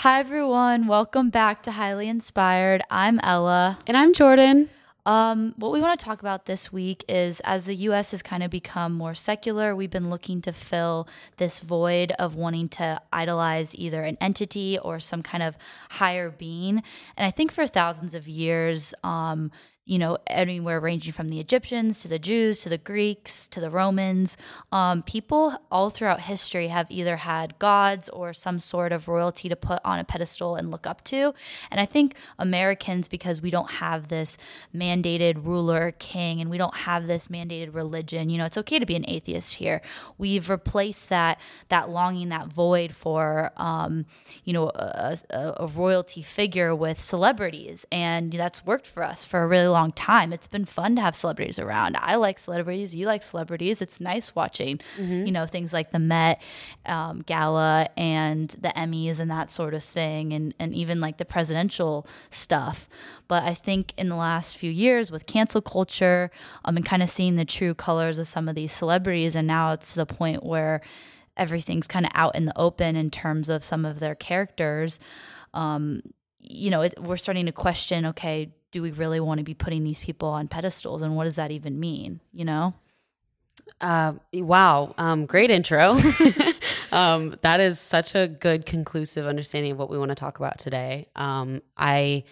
Hi, everyone. Welcome back to Highly Inspired. I'm Ella. And I'm Jordan. Um, what we want to talk about this week is as the US has kind of become more secular, we've been looking to fill this void of wanting to idolize either an entity or some kind of higher being. And I think for thousands of years, um, you know, anywhere ranging from the Egyptians to the Jews to the Greeks to the Romans. Um, people all throughout history have either had gods or some sort of royalty to put on a pedestal and look up to. And I think Americans, because we don't have this mandated ruler king and we don't have this mandated religion, you know, it's okay to be an atheist here. We've replaced that that longing, that void for, um, you know, a, a, a royalty figure with celebrities, and that's worked for us for a really long time. It's been fun to have celebrities around. I like celebrities. You like celebrities. It's nice watching, mm-hmm. you know, things like the Met um, Gala and the Emmys and that sort of thing, and and even like the presidential stuff. But I think in the last few years with cancel culture, um, and kind of seeing the true colors of some of these celebrities, and now it's to the point where everything's kind of out in the open in terms of some of their characters. Um, you know, it, we're starting to question okay, do we really want to be putting these people on pedestals and what does that even mean you know? Uh, wow um, great intro. Um, that is such a good conclusive understanding of what we want to talk about today. Um, i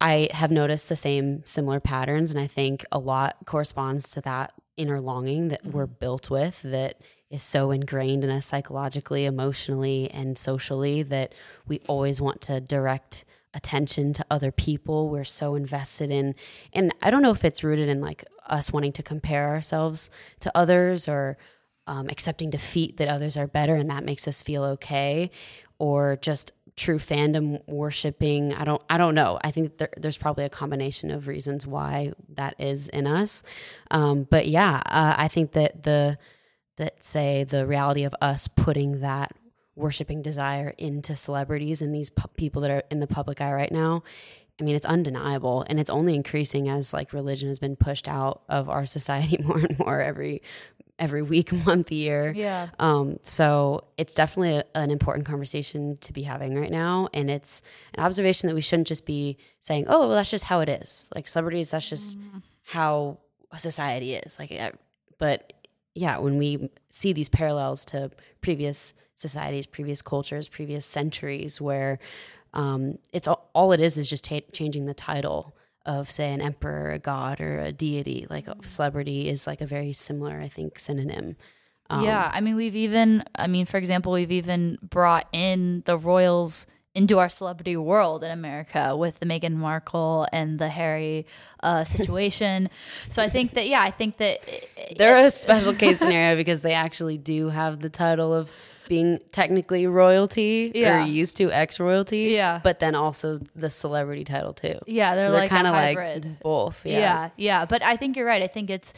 i have noticed the same similar patterns and i think a lot corresponds to that inner longing that mm-hmm. we're built with that is so ingrained in us psychologically emotionally and socially that we always want to direct attention to other people. We're so invested in and i don't know if it's rooted in like us wanting to compare ourselves to others or um, accepting defeat that others are better and that makes us feel okay or just true fandom worshiping. I don't i don't know. I think there, there's probably a combination of reasons why that is in us. Um, but yeah uh, i think that the that say the reality of us putting that worshiping desire into celebrities and these pu- people that are in the public eye right now I mean, it's undeniable, and it's only increasing as like religion has been pushed out of our society more and more every every week, month, year. Yeah. Um. So it's definitely a, an important conversation to be having right now, and it's an observation that we shouldn't just be saying, "Oh, well, that's just how it is." Like celebrities, that's just mm. how society is. Like, but yeah, when we see these parallels to previous societies, previous cultures, previous centuries, where um, it's all, all, it is is just ta- changing the title of, say, an emperor, a god, or a deity. Like a celebrity is like a very similar, I think, synonym. Um, yeah, I mean, we've even, I mean, for example, we've even brought in the royals into our celebrity world in America with the Meghan Markle and the Harry uh, situation. so I think that, yeah, I think that they're a special case scenario because they actually do have the title of being technically royalty yeah. or used to ex royalty. Yeah. But then also the celebrity title too. Yeah, they're, so they're like kind of like both. Yeah. yeah. Yeah. But I think you're right. I think it's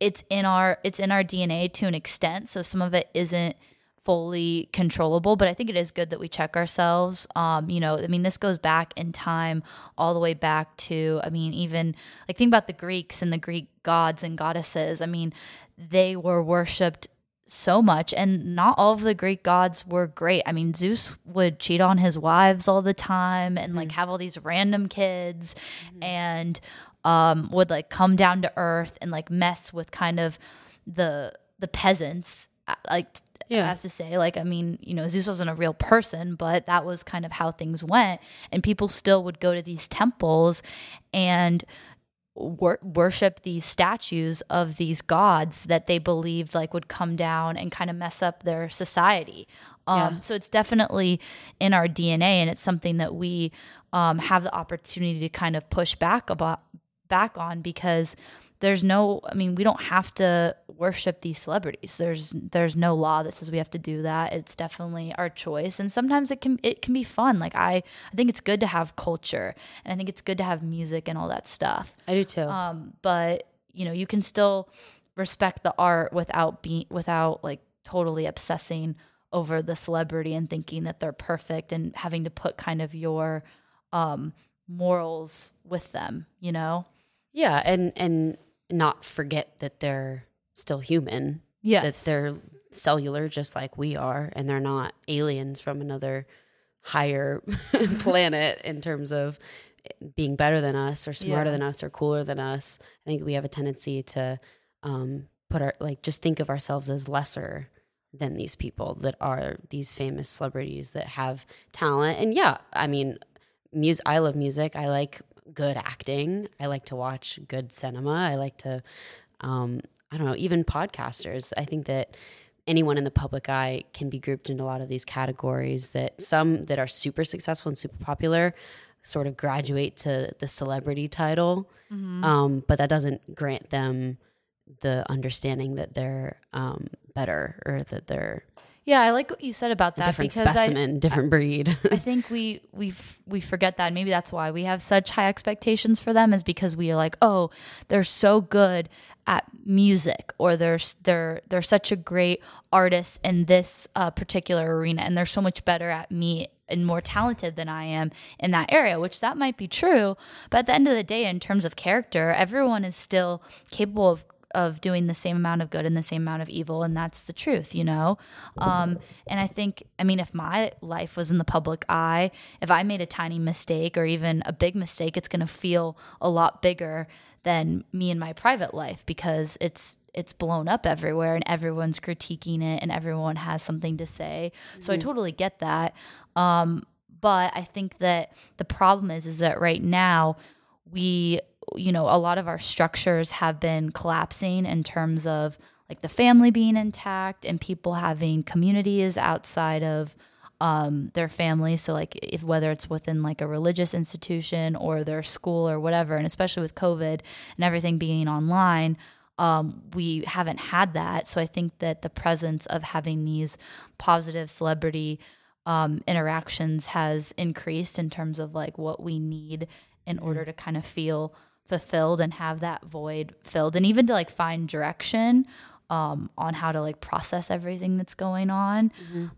it's in our it's in our DNA to an extent. So some of it isn't fully controllable but i think it is good that we check ourselves um you know i mean this goes back in time all the way back to i mean even like think about the greeks and the greek gods and goddesses i mean they were worshipped so much and not all of the greek gods were great i mean zeus would cheat on his wives all the time and mm-hmm. like have all these random kids mm-hmm. and um would like come down to earth and like mess with kind of the the peasants uh, like yeah. as to say like i mean you know zeus wasn't a real person but that was kind of how things went and people still would go to these temples and wor- worship these statues of these gods that they believed like would come down and kind of mess up their society. Um, yeah. So it's definitely in our DNA, and it's something that we um, have the opportunity to kind of push back about back on because there's no i mean we don't have to worship these celebrities. There's there's no law that says we have to do that. It's definitely our choice. And sometimes it can it can be fun. Like i i think it's good to have culture and i think it's good to have music and all that stuff. I do too. Um but you know you can still respect the art without being without like totally obsessing over the celebrity and thinking that they're perfect and having to put kind of your um morals with them you know? Yeah. And and not forget that they're still human. Yes. That they're cellular just like we are and they're not aliens from another higher planet in terms of being better than us or smarter Yeah. than us or cooler than us. I think we have a tendency to um, put our like just think of ourselves as lesser than these people that are these famous celebrities that have talent. And yeah, I mean, music. I love music. I like good acting. I like to watch good cinema. I like to, um, I don't know, even podcasters. I think that anyone in the public eye can be grouped into a lot of these categories that some that are super successful and super popular sort of graduate to the celebrity title um, but that doesn't grant them the understanding that they're um, better or that they're Yeah, I like what you said about a that different because I, specimen, different breed. I think we we we forget that. Maybe that's why we have such high expectations for them is because we are like, oh, they're so good at music, or they're they're they're such a great artist in this uh, particular arena, and they're so much better at me and more talented than I am in that area. Which that might be true, but at the end of the day, in terms of character, everyone is still capable of of doing the same amount of good and the same amount of evil and that's the truth you know? Um, and i think i mean if my life was in the public eye if i made a tiny mistake or even a big mistake it's going to feel a lot bigger than me in my private life because it's it's blown up everywhere and everyone's critiquing it and everyone has something to say. So i totally get that. Um, but i think that the problem is is that right now we you know a lot of our structures have been collapsing in terms of like the family being intact and people having communities outside of um, their family. So like if whether it's within like a religious institution or their school or whatever and especially with covid and everything being online um, we haven't had that. So i think that the presence of having these positive celebrity um, interactions has increased in terms of like what we need in order to kind of feel fulfilled and have that void filled and even to like find direction um, on how to like process everything that's going on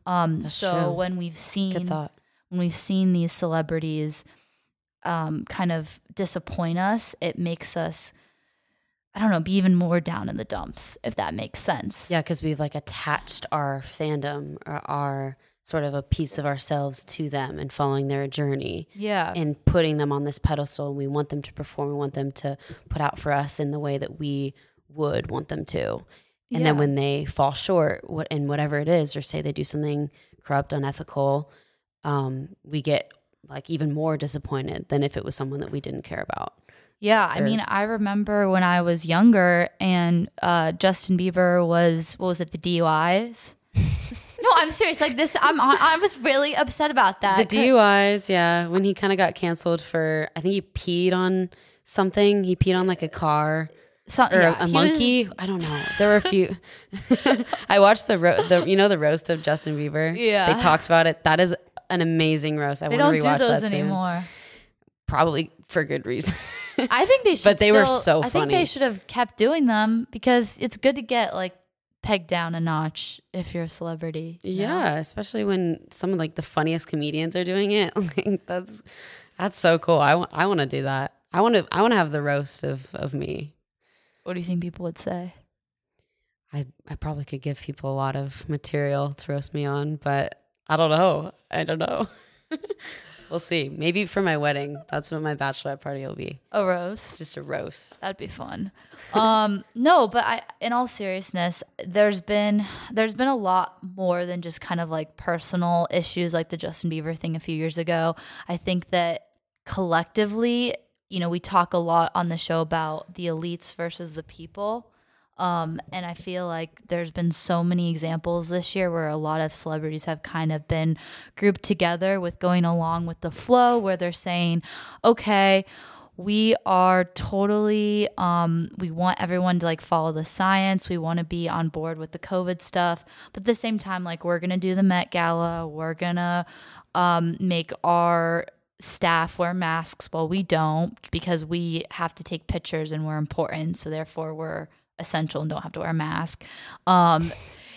um, That's so true. when we've seen thought. when we've seen these celebrities um, kind of disappoint us it makes us i don't know be even more down in the dumps if that makes sense Yeah, because we've like attached our fandom or our sort of a piece of ourselves to them and following their journey yeah and putting them on this pedestal. And we want them to perform. We want them to put out for us in the way that we would want them to. And then when they fall short, what in whatever it is, or say they do something corrupt, unethical, um, we get like even more disappointed than if it was someone that we didn't care about. Yeah, I mean, I remember when I was younger and uh, Justin Bieber was what was it, the DUIs? no, I'm serious. Like this, I'm I was really upset about that. The DUIs, yeah, when he kind of got canceled for, I think he peed on something. He peed on like a car So- or yeah, a he was- monkey. I don't know. There were a few. I watched the, ro- the you know the roast of Justin Bieber. Yeah. they talked about it. That is an amazing roast. I want to do rewatch those that soon. anymore. Probably for good reason. I think they should. But they were still- so I think they should have kept doing them because it's good to get like pegged down a notch if you're a celebrity. you know? Yeah, especially when some of like the funniest comedians are doing it. Like that's that's so cool. I want I want to do that. I want to I want to have the roast of of me. What do you think people would say? I I probably could give people a lot of material to roast me on, but I don't know. I don't know. we'll see. Maybe for my wedding, that's what my bachelorette party will be. A roast. Just a roast. That'd be fun. Um, no, but I, in all seriousness, there's been there's been a lot more than just kind of like personal issues, like the Justin Bieber thing a few years ago. I think that collectively, you know, we talk a lot on the show about the elites versus the people. Um, and I feel like there's been so many examples this year where a lot of celebrities have kind of been grouped together with going along with the flow, where they're saying, okay, we are totally, um, we want everyone to like follow the science. We want to be on board with the COVID stuff. But at the same time, like, we're going to do the Met Gala, we're going to um, make our staff wear masks while we don't because we have to take pictures and we're important. So therefore, we're essential and don't have to wear a mask. Um,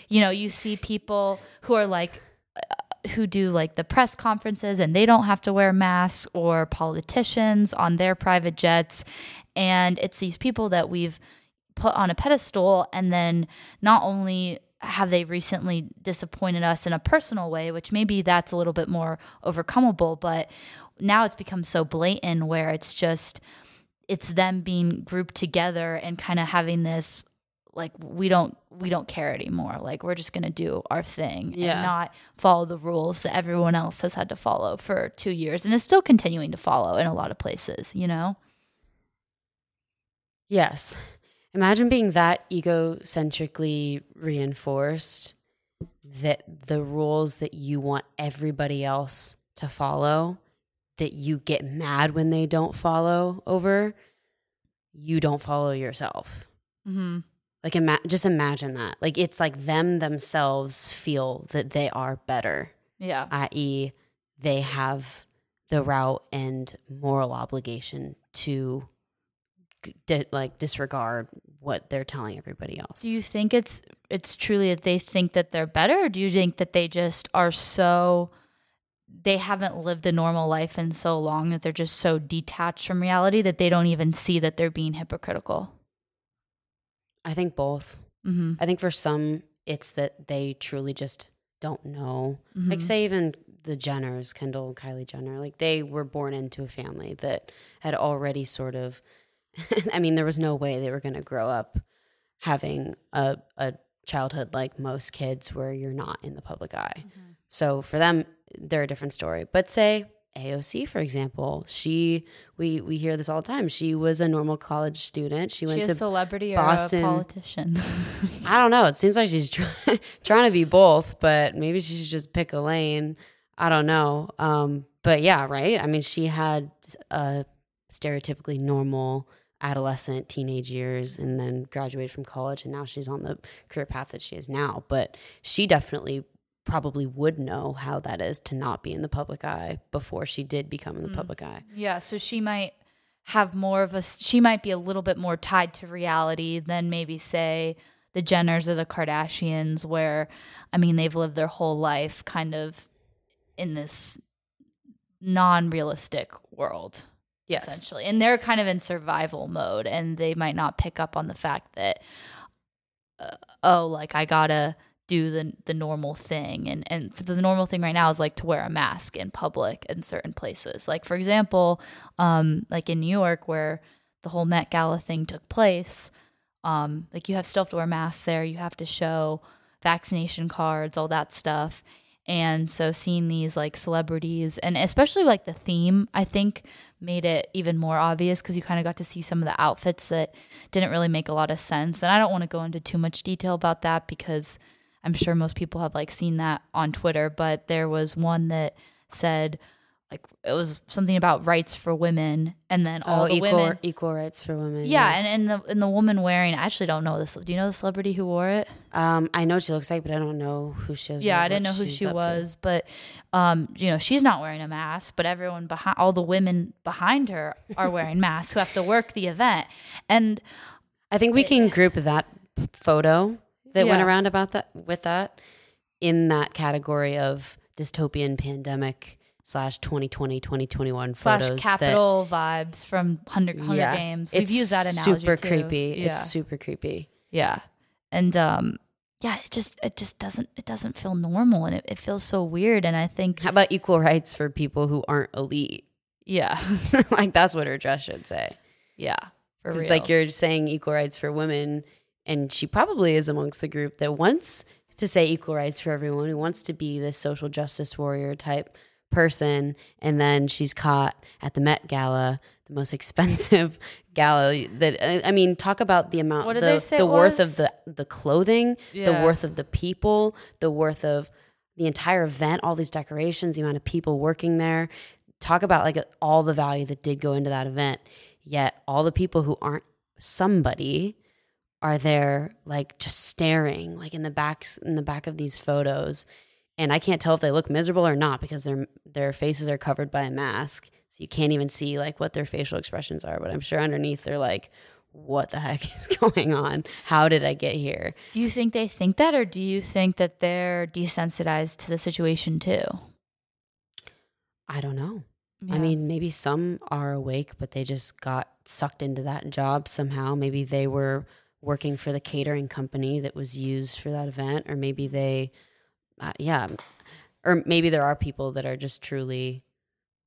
you know, you see people who are like, uh, who do like the press conferences and they don't have to wear masks or politicians on their private jets. And it's these people that we've put on a pedestal and then not only have they recently disappointed us in a personal way, which maybe that's a little bit more overcomable, but now it's become so blatant where it's just it's them being grouped together and kind of having this like we don't we don't care anymore like we're just going to do our thing Yeah. and not follow the rules that everyone else has had to follow for 2 years and is still continuing to follow in a lot of places you know Yes. Imagine being that egocentrically reinforced that the rules that you want everybody else to follow, that you get mad when they don't follow over, you don't follow yourself. mhm Like, ima- just imagine that. Like, it's like them themselves feel that they are better, yeah i.e., they have the route and moral obligation to di- like disregard what they're telling everybody else. do you think it's it's truly that they think that they're better or do you think that they just are so they haven't lived a normal life in so long that they're just so detached from reality that they don't even see that they're being hypocritical I think both. mm-hmm. I think for some, it's that they truly just don't know. Like, Mhm. say, even the Jenners, Kendall and Kylie Jenner, like they were born into a family that had already sort of, I mean, there was no way they were going to grow up having a, a childhood like most kids where you're not in the public eye. Mhm. So for them, they're a different story. But say AOC, for example, she we we hear this all the time. She was a normal college student. She went she a to celebrity Boston. or a politician I don't know. It seems like she's try- trying to be both, but maybe she should just pick a lane. I don't know. Um, but yeah, right. I mean, she had a stereotypically normal adolescent teenage years and then graduated from college and now she's on the career path that she is now but she definitely probably would know how that is to not be in the public eye before she did become in the Mm. public eye Yeah, so she might have more of a she might be a little bit more tied to reality than maybe say the Jenners or the Kardashians where I mean they've lived their whole life kind of in this non-realistic world yes essentially. And they're kind of in survival mode and they might not pick up on the fact that uh, oh, like I got to do the the normal thing and and the normal thing right now is like to wear a mask in public in certain places. Like for example, um like in New York where the whole Met Gala thing took place, um like you have still have to wear masks there, you have to show vaccination cards, all that stuff. And so seeing these like celebrities and especially like the theme, I think made it even more obvious because you kind of got to see some of the outfits that didn't really make a lot of sense. And I don't want to go into too much detail about that because I'm sure most people have like seen that on Twitter, but there was one that said like it was something about rights for women and then all oh the equal women equal rights for women yeah, and, and the and the woman wearing I actually don't know this. Do you know the celebrity who wore it? Um, I know what she looks like, but I don't know who she is. yeah, or I didn't know who she up to. was, but um, you know, she's not wearing a mask, but everyone behind all the women behind her are wearing masks who have to work the event. And I think we can group that photo that went around about that with that in that category of dystopian pandemic slash 2020 2021 slash photos. Capitol vibes from Hunger, that, Hunger yeah, Games. We've used that analogy super too. creepy. Yeah. It's super creepy. yeah, and um, yeah, it just it just doesn't it doesn't feel normal, and it, it feels so weird. And I think How about equal rights for people who aren't elite? yeah, like that's what her dress should say. yeah, for real. It's like you're saying equal rights for women, and she probably is amongst the group that wants to say equal rights for everyone, who wants to be this social justice warrior type person, and then she's caught at the Met Gala, the most expensive gala. That I mean, talk about the amount, What did the, they say the worth of the the clothing, the worth of the people, the worth of the entire event, all these decorations, the amount of people working there. Talk about like all the value that did go into that event. Yet all the people who aren't somebody are there like just staring like in the backs in the back of these photos. And i can't tell if they look miserable or not because their their faces are covered by a mask. So you can't even see like what their facial expressions are. But i'm sure underneath they're like what the heck is going on? How did i get here? Do you think they think that, or do you think that they're desensitized to the situation too? i don't know. I mean, maybe some are awake, but they just got sucked into that job somehow. Maybe they were working for the catering company that was used for that event, or maybe they, uh, yeah, or maybe there are people that are just truly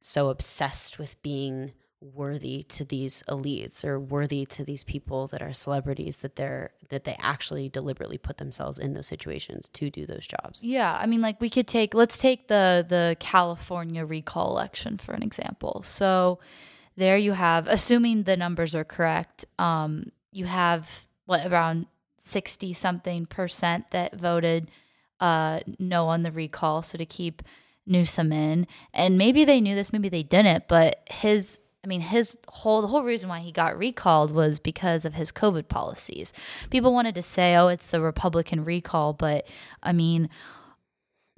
so obsessed with being worthy to these elites or worthy to these people that are celebrities that they're that they actually deliberately put themselves in those situations to do those jobs. Yeah, I mean like we could take let's take the the California recall election for an example. So there you have assuming the numbers are correct, um you have what around 60 something percent that voted uh no on the recall so to keep Newsom in. And maybe they knew this, maybe they didn't, but his I mean, his whole the whole reason why he got recalled was because of his COVID policies. People wanted to say, "Oh, it's the Republican recall," but I mean,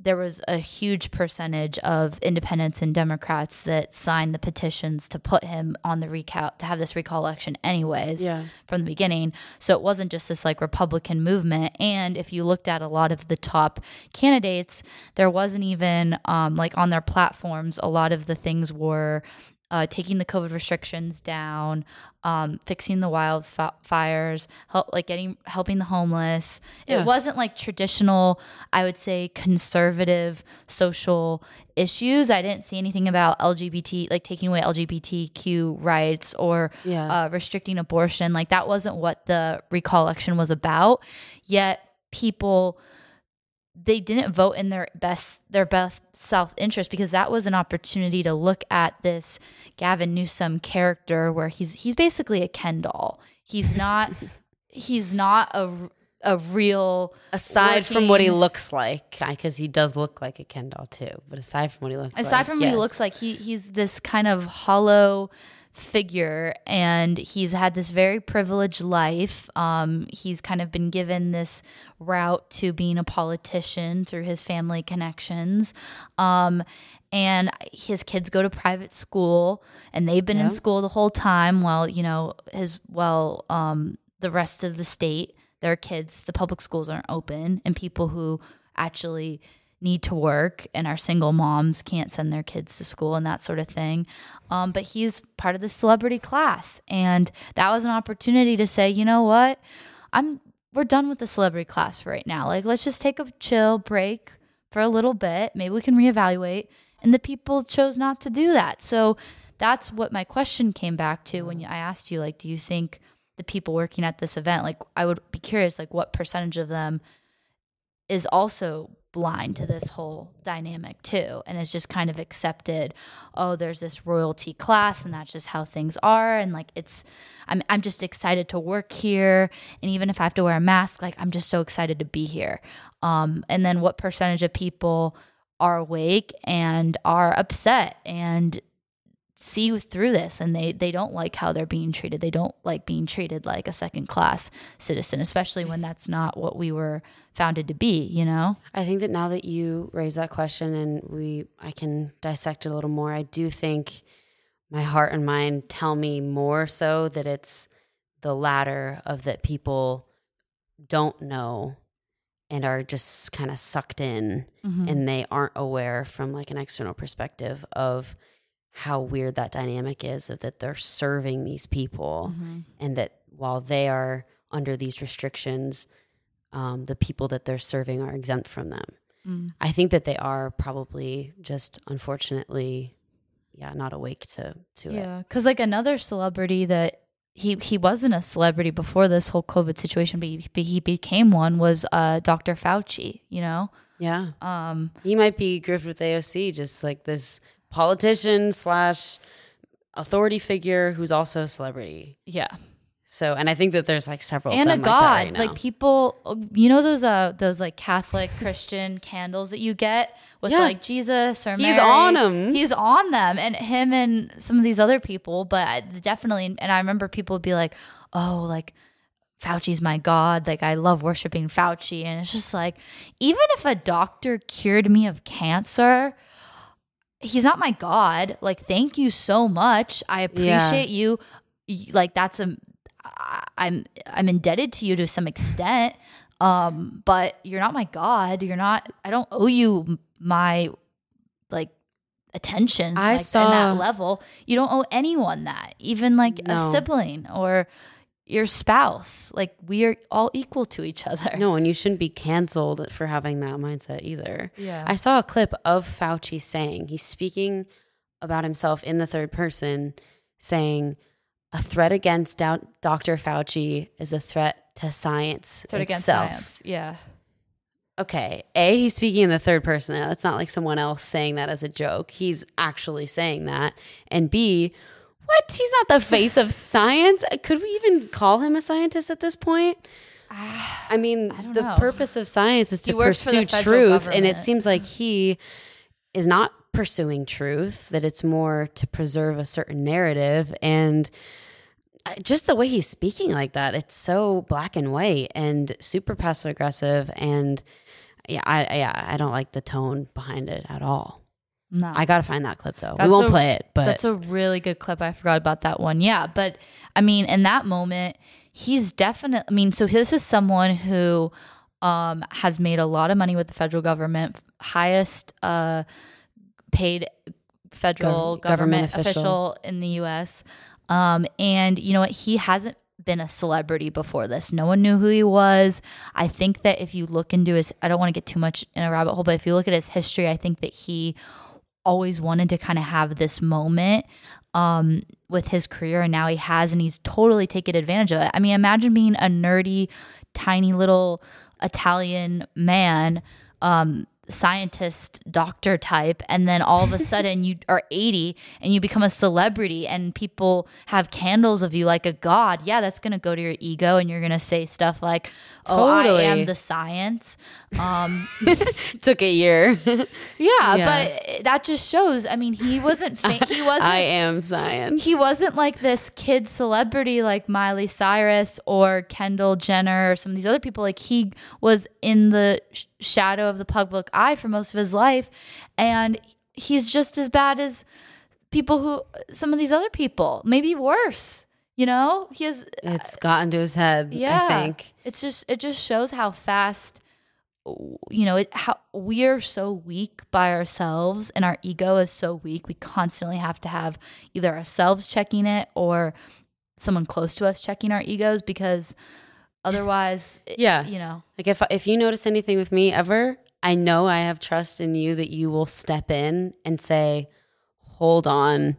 there was a huge percentage of independents and Democrats that signed the petitions to put him on the recall to have this recall election anyways Yeah. from the beginning. So it wasn't just this like Republican movement. And if you looked at a lot of the top candidates, there wasn't even um, like on their platforms, a lot of the things were uh, taking the COVID restrictions down, um, fixing the wildfires, help like getting helping the homeless. Yeah. It wasn't like traditional, I would say, conservative social issues. I didn't see anything about LGBT, like taking away LGBTQ rights or Yeah. uh, restricting abortion. Like that wasn't what the recall election was about. Yet people they didn't vote in their best their best self interest because that was an opportunity to look at this Gavin Newsom character where he's he's basically a Ken doll. He's not he's not a a real aside from what he looks like, because he does look like a Ken doll too. But aside from what he looks aside like, from what he looks like he he's this kind of hollow figure and he's had this very privileged life um, he's kind of been given this route to being a politician through his family connections um, and his kids go to private school and they've been Yeah. in school the whole time while you know his well um, the rest of the state their kids the public schools aren't open and people who actually need to work and our single moms can't send their kids to school and that sort of thing. Um, but he's part of the celebrity class. And that was an opportunity to say, you know what? I'm we're done with the celebrity class for right now. Like let's just take a chill break for a little bit. Maybe we can reevaluate. And the people chose not to do that. So that's what my question came back to when I asked you, like, do you think the people working at this event, like I would be curious, like what percentage of them is also blind to this whole dynamic too and it's just kind of accepted oh there's this royalty class and that's just how things are and like it's I'm I'm just excited to work here and even if I have to wear a mask like I'm just so excited to be here. Um and then what percentage of people are awake and are upset and see through this and they they don't like how they're being treated they don't like being treated like a second class citizen especially when that's not what we were founded to be you know I think that now that you raise that question and we I can dissect it a little more, I do think my heart and mind tell me more so that it's the latter of that people don't know and are just kind of sucked in Mhm. and they aren't aware from like an external perspective of how weird that dynamic is of that they're serving these people Mhm. and that while they are under these restrictions, um, the people that they're serving are exempt from them. Mm. I think that they are probably just unfortunately, yeah, not awake to to it. yeah because like another celebrity that he he wasn't a celebrity before this whole covid situation but he, he became one was uh dr fauci you know Yeah, um he might be gripped with AOC, just like this politician slash authority figure who's also a celebrity. yeah. So, and I think that there's like several and of a them like god. right like people you know those uh those like catholic christian candles that you get with Yeah. like jesus or He's Mary? them, he's on them. And him and some of these other people but definitely and i remember people would be like oh like Fauci's my god. Like i love worshiping Fauci. And it's just like even if a doctor cured me of cancer he's not my god. Like thank you so much. I appreciate you. Like that's a I'm i'm indebted to you to some extent. Um but you're not my god. You're not i don't owe you my like attention I like, saw- in that level. You don't owe anyone that even like No. a sibling or your spouse. Like we are all equal to each other. No, and you shouldn't be canceled for having that mindset either. Yeah. I saw a clip of Fauci saying, he's speaking about himself in the third person, saying, a threat against Dr. Fauci is a threat to science Threat against science. Yeah. Okay, A, he's speaking in the third person. That's not like someone else saying that as a joke. He's actually saying that. And B, what? He's not the face of science. Could we even call him a scientist at this point? I mean, I the know. purpose of science is to pursue truth, and it seems like he is not pursuing truth. That it's more to preserve a certain narrative, and uh, just the way he's speaking like that, it's so black and white and super passive aggressive, and yeah, I yeah, I don't like the tone behind it at all. No. I gotta find that clip though. we won't a- play it, but That's a really good clip. I forgot about that one. Yeah, but I mean, in that moment, he's definitely. I mean, so this is someone who um, has made a lot of money with the federal government, highest uh, paid federal Gov- government, government official. official. in the U.S. Um, and you know what? He hasn't been a celebrity before this. No one knew who he was. I think that if you look into his, I don't want to get too much in a rabbit hole, but if you look at his history, I think that he always wanted to kind of have this moment um, with his career, and now he has, and he's totally taken advantage of it. I mean, imagine being a nerdy, tiny little Italian man, um, scientist, doctor type, and then all of a sudden you are 80 and you become a celebrity, and people have candles of you like a god. Yeah, that's going to go to your ego, and you're going to say stuff like, "Oh, I am the science." Um, took a year. yeah, Yeah. but that just shows. I mean, he wasn't. Fa- he wasn't. I am science. he wasn't like this kid celebrity like Miley Cyrus or Kendall Jenner or some of these other people. Like he was in the sh- shadow of the public eye for most of his life, and he's just as bad as people who some of these other people, maybe worse. You know, he has. it's gotten to his head. Yeah, I think. it's just it just shows how fast you know it, how we are so weak by ourselves and our ego is so weak we constantly have to have either ourselves checking it or someone close to us checking our egos because otherwise Yeah. you know Like if if you notice anything with me ever, I know I have trust in you that you will step in and say, "Hold on,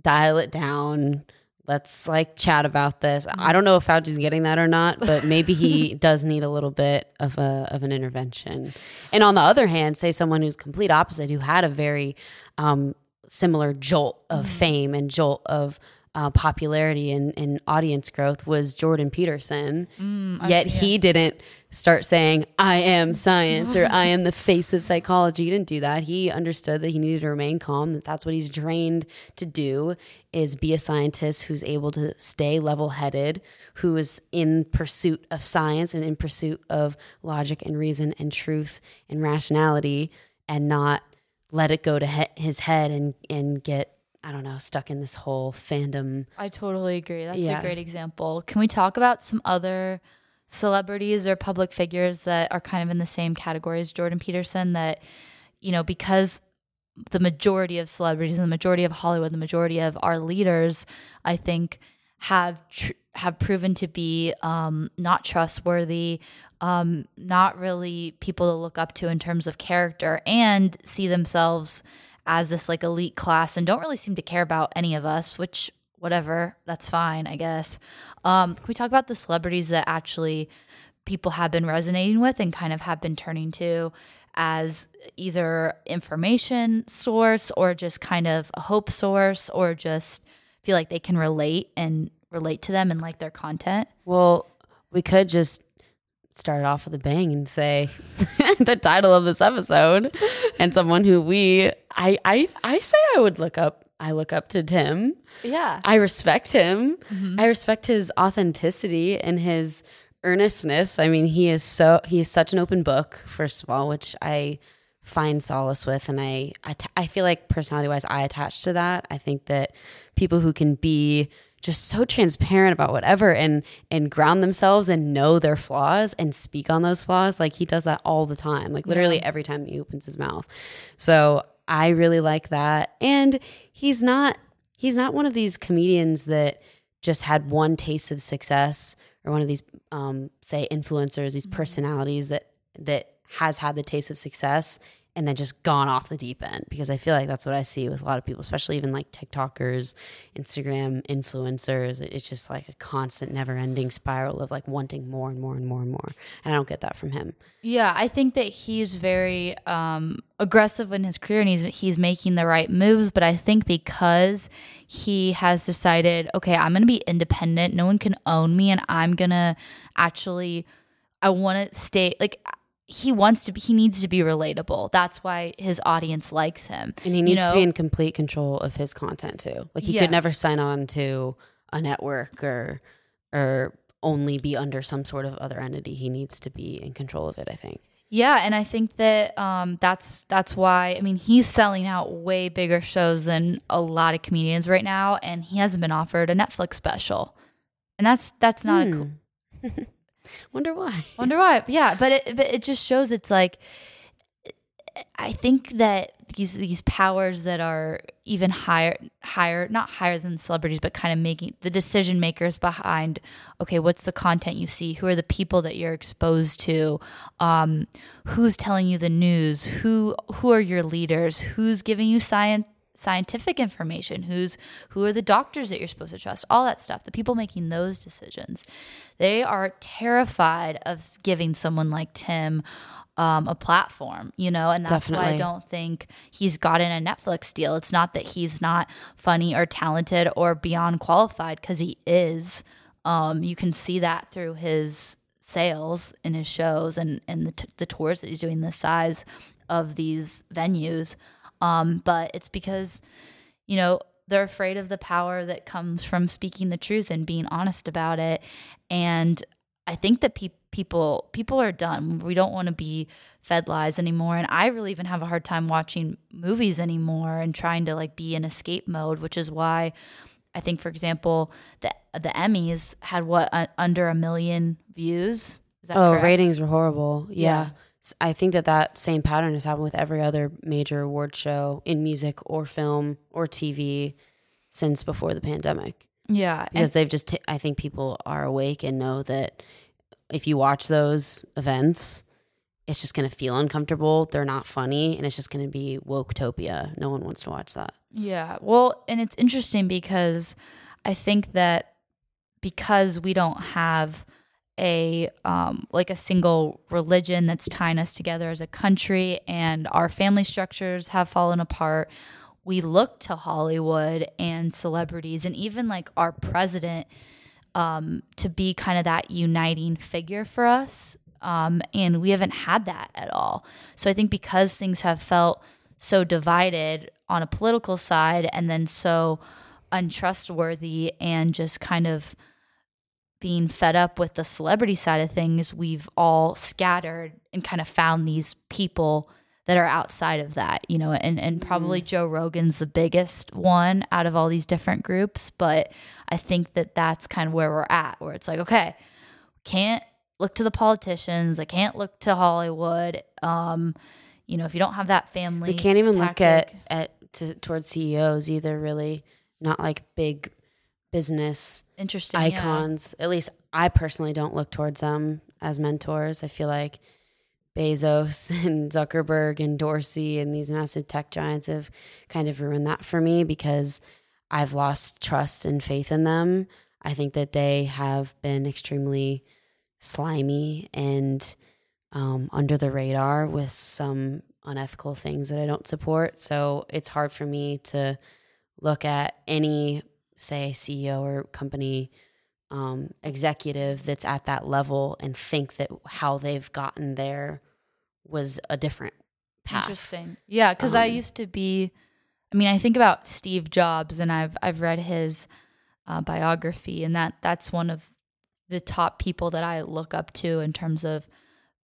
dial it down. Let's like chat about this." I don't know if Fauci's getting that or not, but maybe he does need a little bit of a of an intervention. And on the other hand, say someone who's complete opposite, who had a very um, similar jolt of fame and jolt of uh, popularity and, and audience growth was Jordan Peterson. Mm, Yet he didn't start saying, I am science or I am the face of psychology. He didn't do that. He understood that he needed to remain calm, that that's what he's trained to do is be a scientist who's able to stay level headed, who is in pursuit of science and in pursuit of logic and reason and truth and rationality and not let it go to he- his head and, and get, I don't know, stuck in this whole fandom. i totally agree. That's a great example. Can we talk about some other celebrities or public figures that are kind of in the same category as jordan peterson that you know because the majority of celebrities and the majority of Hollywood, the majority of our leaders, I think, have tr- have proven to be um, not trustworthy, um, not really people to look up to in terms of character, and see themselves as this like elite class, and don't really seem to care about any of us. Which, whatever, that's fine, I guess. Um, can we talk about the celebrities that actually people have been resonating with and kind of have been turning to as either information source or just kind of a hope source or just feel like they can relate and relate to them and like their content. Well, we could just start it off with a bang and say the title of this episode and someone who we I I I say I would look up I look up to Tim. Yeah. I respect him. Mm-hmm. I respect his authenticity and his earnestness. I mean, he is so he is such an open book first of all, which I find solace with and I I, t- I feel like personality wise I attach to that. I think that people who can be just so transparent about whatever and and ground themselves and know their flaws and speak on those flaws. Like he does that all the time like literally every time he opens his mouth. So i really like that. And he's not he's not one of these comedians that just had one taste of success or one of these um, say influencers these Mhm. personalities that that has had the taste of success and then just gone off the deep end because i feel like that's what i see with a lot of people especially even like tiktokers instagram influencers it's just like a constant never ending spiral of like wanting more and more and more and more and i don't get that from him Yeah, I think that he's very um, aggressive in his career and he's he's making the right moves. But I think because he has decided, okay, I'm going to be independent. No one can own me, and I'm gonna actually, I want to stay like. He wants to be. He needs to be relatable. That's why his audience likes him. and he You needs to be in complete control of his content too like he Yeah. could never sign on to a network or or only be under some sort of other entity he needs to be in control of it i think Yeah, and I think that um, that's that's why. I mean, he's selling out way bigger shows than a lot of comedians right now, and he hasn't been offered a Netflix special, and that's that's not a cool. Wonder why. Wonder why? Yeah, but it but it just shows it's like I think that these these powers that are even higher higher not higher than celebrities but kind of making the decision makers behind okay what's the content you see? Who are the people that you're exposed to? Um who's telling you the news? Who who are your leaders? Who's giving you science scientific information who's who are the doctors that you're supposed to trust all that stuff the people making those decisions. They are terrified of giving someone like tim um, a platform you know and that's why i don't think he's gotten a netflix deal. It's not that he's not funny or talented or beyond qualified because he is. Um, you can see that through his sales in his shows and, and the, t- the tours that he's doing the size of these venues um, but it's because you know they're afraid of the power that comes from speaking the truth and being honest about it and i think that pe- people people are done we don't want to be fed lies anymore and i really even have a hard time watching movies anymore and trying to like be in escape mode which is why i think for example the the emmys had what uh, under a million views is that oh correct? ratings were horrible yeah. Yeah. I think that that same pattern has happened with every other major award show in music or film or tv since before the pandemic. Yeah because they've just t- i think people are awake and know that if you watch those events it's just going to feel uncomfortable. They're not funny and it's just going to be woketopia. No one wants to watch that. Yeah. Well, and it's interesting because I think that because we don't have a um like a single religion that's tying us together as a country and our family structures have fallen apart. We look to Hollywood and celebrities and even like our president um to be kind of that uniting figure for us um and we haven't had that at all. So i think because things have felt so divided on a political side and then so untrustworthy and just kind of being fed up with the celebrity side of things, we've all scattered and kind of found these people that are outside of that, you know, and, and probably Joe Rogan's the biggest one out of all these different groups. But I think that that's kind of where we're at, where it's like, okay, can't look to the politicians. I can't look to Hollywood. Um, you know, if you don't have that family, we can't even look at at to, towards ceos either really not like big business interesting yeah. icons. At least I personally don't look towards them as mentors. I feel like Bezos and Zuckerberg and Dorsey and these massive tech giants have kind of ruined that for me because I've lost trust and faith in them. I think that they have been extremely slimy and um, under the radar with some unethical things that I don't support. So it's hard for me to look at any say CEO or company um, executive that's at that level and think that how they've gotten there was a different path. Interesting. Yeah, because I Um, used to be. I mean, I think about Steve Jobs, and I've I've read his uh, biography, and that that's one of the top people that I look up to in terms of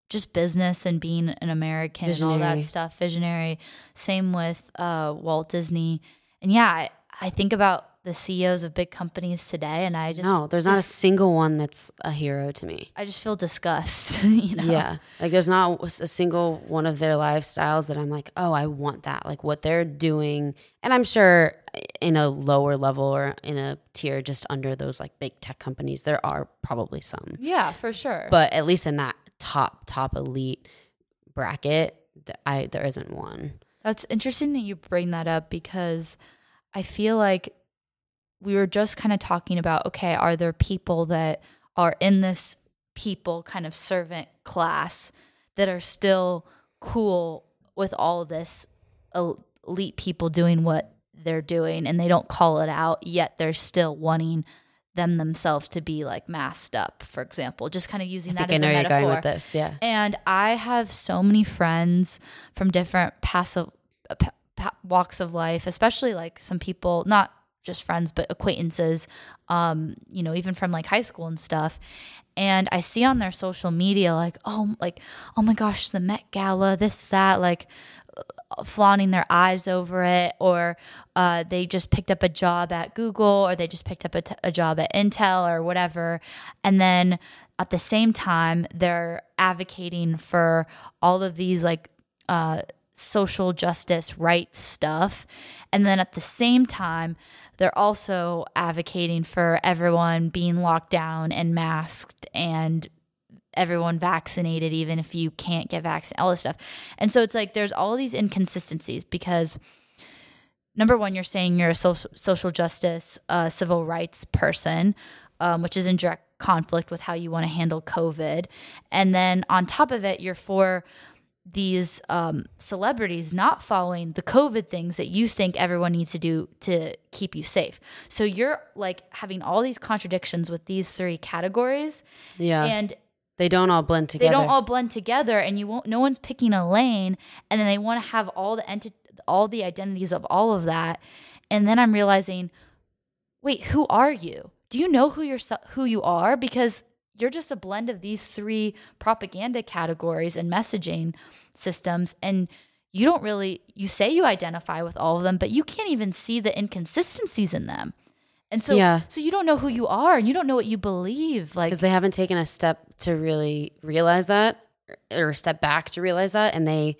just business and being an American and all that stuff. Visionary. Same with uh, Walt Disney, and yeah, I, I think about the CEOs of big companies today, and I just no, there's not a single one that's a hero to me. I just feel disgust. you know? Yeah. Like there's not a single one of their lifestyles that I'm like, oh, I want that. Like what they're doing. And I'm sure eh, in a lower level or in a tier just under those like big tech companies, there are probably some. yeah, for sure. But at least in that top, top elite bracket, I there isn't one. That's interesting that you bring that up because I feel like we were just kind of talking about okay, are there people that are in this people kind of servant class that are still cool with all this elite people doing what they're doing and they don't call it out, yet they're still wanting them themselves to be like masked up, for example, just kind of using I that think I know a you're going with this. Yeah. And I have so many friends from different passive uh, walks of life, especially like some people, not just friends, but acquaintances, um, you know, even from like high school and stuff. And I see on their social media, like, oh, like, oh my gosh, the Met Gala, this, that, like, uh, flaunting their eyes over it, or uh, they just picked up a job at Google, or they just picked up a, t- a job at Intel, or whatever. And then at the same time, they're advocating for all of these like uh, social justice rights stuff. And then at the same time, they're also advocating for everyone being locked down and masked and everyone vaccinated, even if you can't get vaccinated, all this stuff. And so it's like there's all these inconsistencies because number one, you're saying you're a social, social justice, uh, civil rights person, um, which is in direct conflict with how you want to handle COVID. And then on top of it, you're for these um, celebrities not following the COVID things that you think everyone needs to do to keep you safe. So you're like having all these contradictions with these three categories, Yeah. and they don't all blend together. they don't all blend together, and you won't. No one's picking a lane, and then they want to have all the enti- all the identities of all of that, and then I'm realizing, wait, who are you? Do you know who you're who you are? Because you're just a blend of these three propaganda categories and messaging systems and you don't really you say you identify with all of them but you can't even see the inconsistencies in them and so Yeah. so you don't know who you are and you don't know what you believe like because they haven't taken a step to really realize that or step back to realize that and they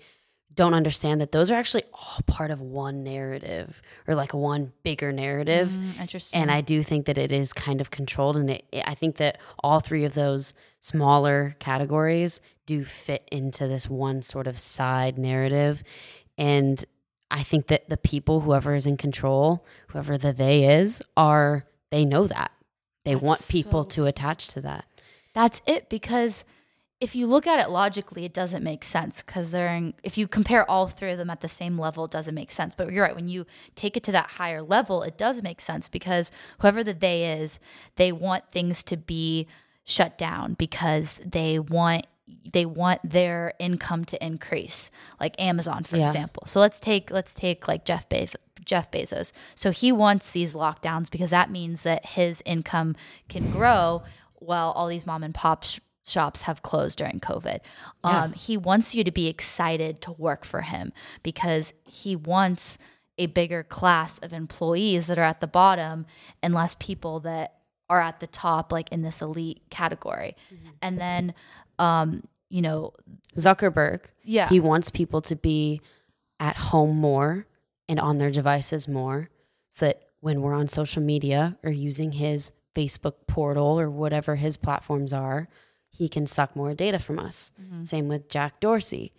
don't understand that those are actually all part of one narrative or like one bigger narrative. Mm, interesting. And i do think that it is kind of controlled and it, i think that all three of those smaller categories do fit into this one sort of side narrative. And i think that the people whoever is in control whoever the they is are they know that. They That's want people so to attach to that. That's it because if you look at it logically, it doesn't make sense because they're in, if you compare all three of them at the same level, it doesn't make sense. But you're right, when you take it to that higher level, it does make sense because whoever the they is, they want things to be shut down because they want they want their income to increase like amazon for Yeah. example so let's take let's take like jeff Bez- jeff bezos so he wants these lockdowns because that means that his income can grow while all these mom and pop sh- shops have closed during covid. Yeah. um, he wants you to be excited to work for him because he wants a bigger class of employees that are at the bottom and less people that are at the top like in this elite category. And then um you know zuckerberg yeah. he wants people to be at home more and on their devices more so that when we're on social media or using his facebook portal or whatever his platforms are he can suck more data from us Mhm. same with jack dorsey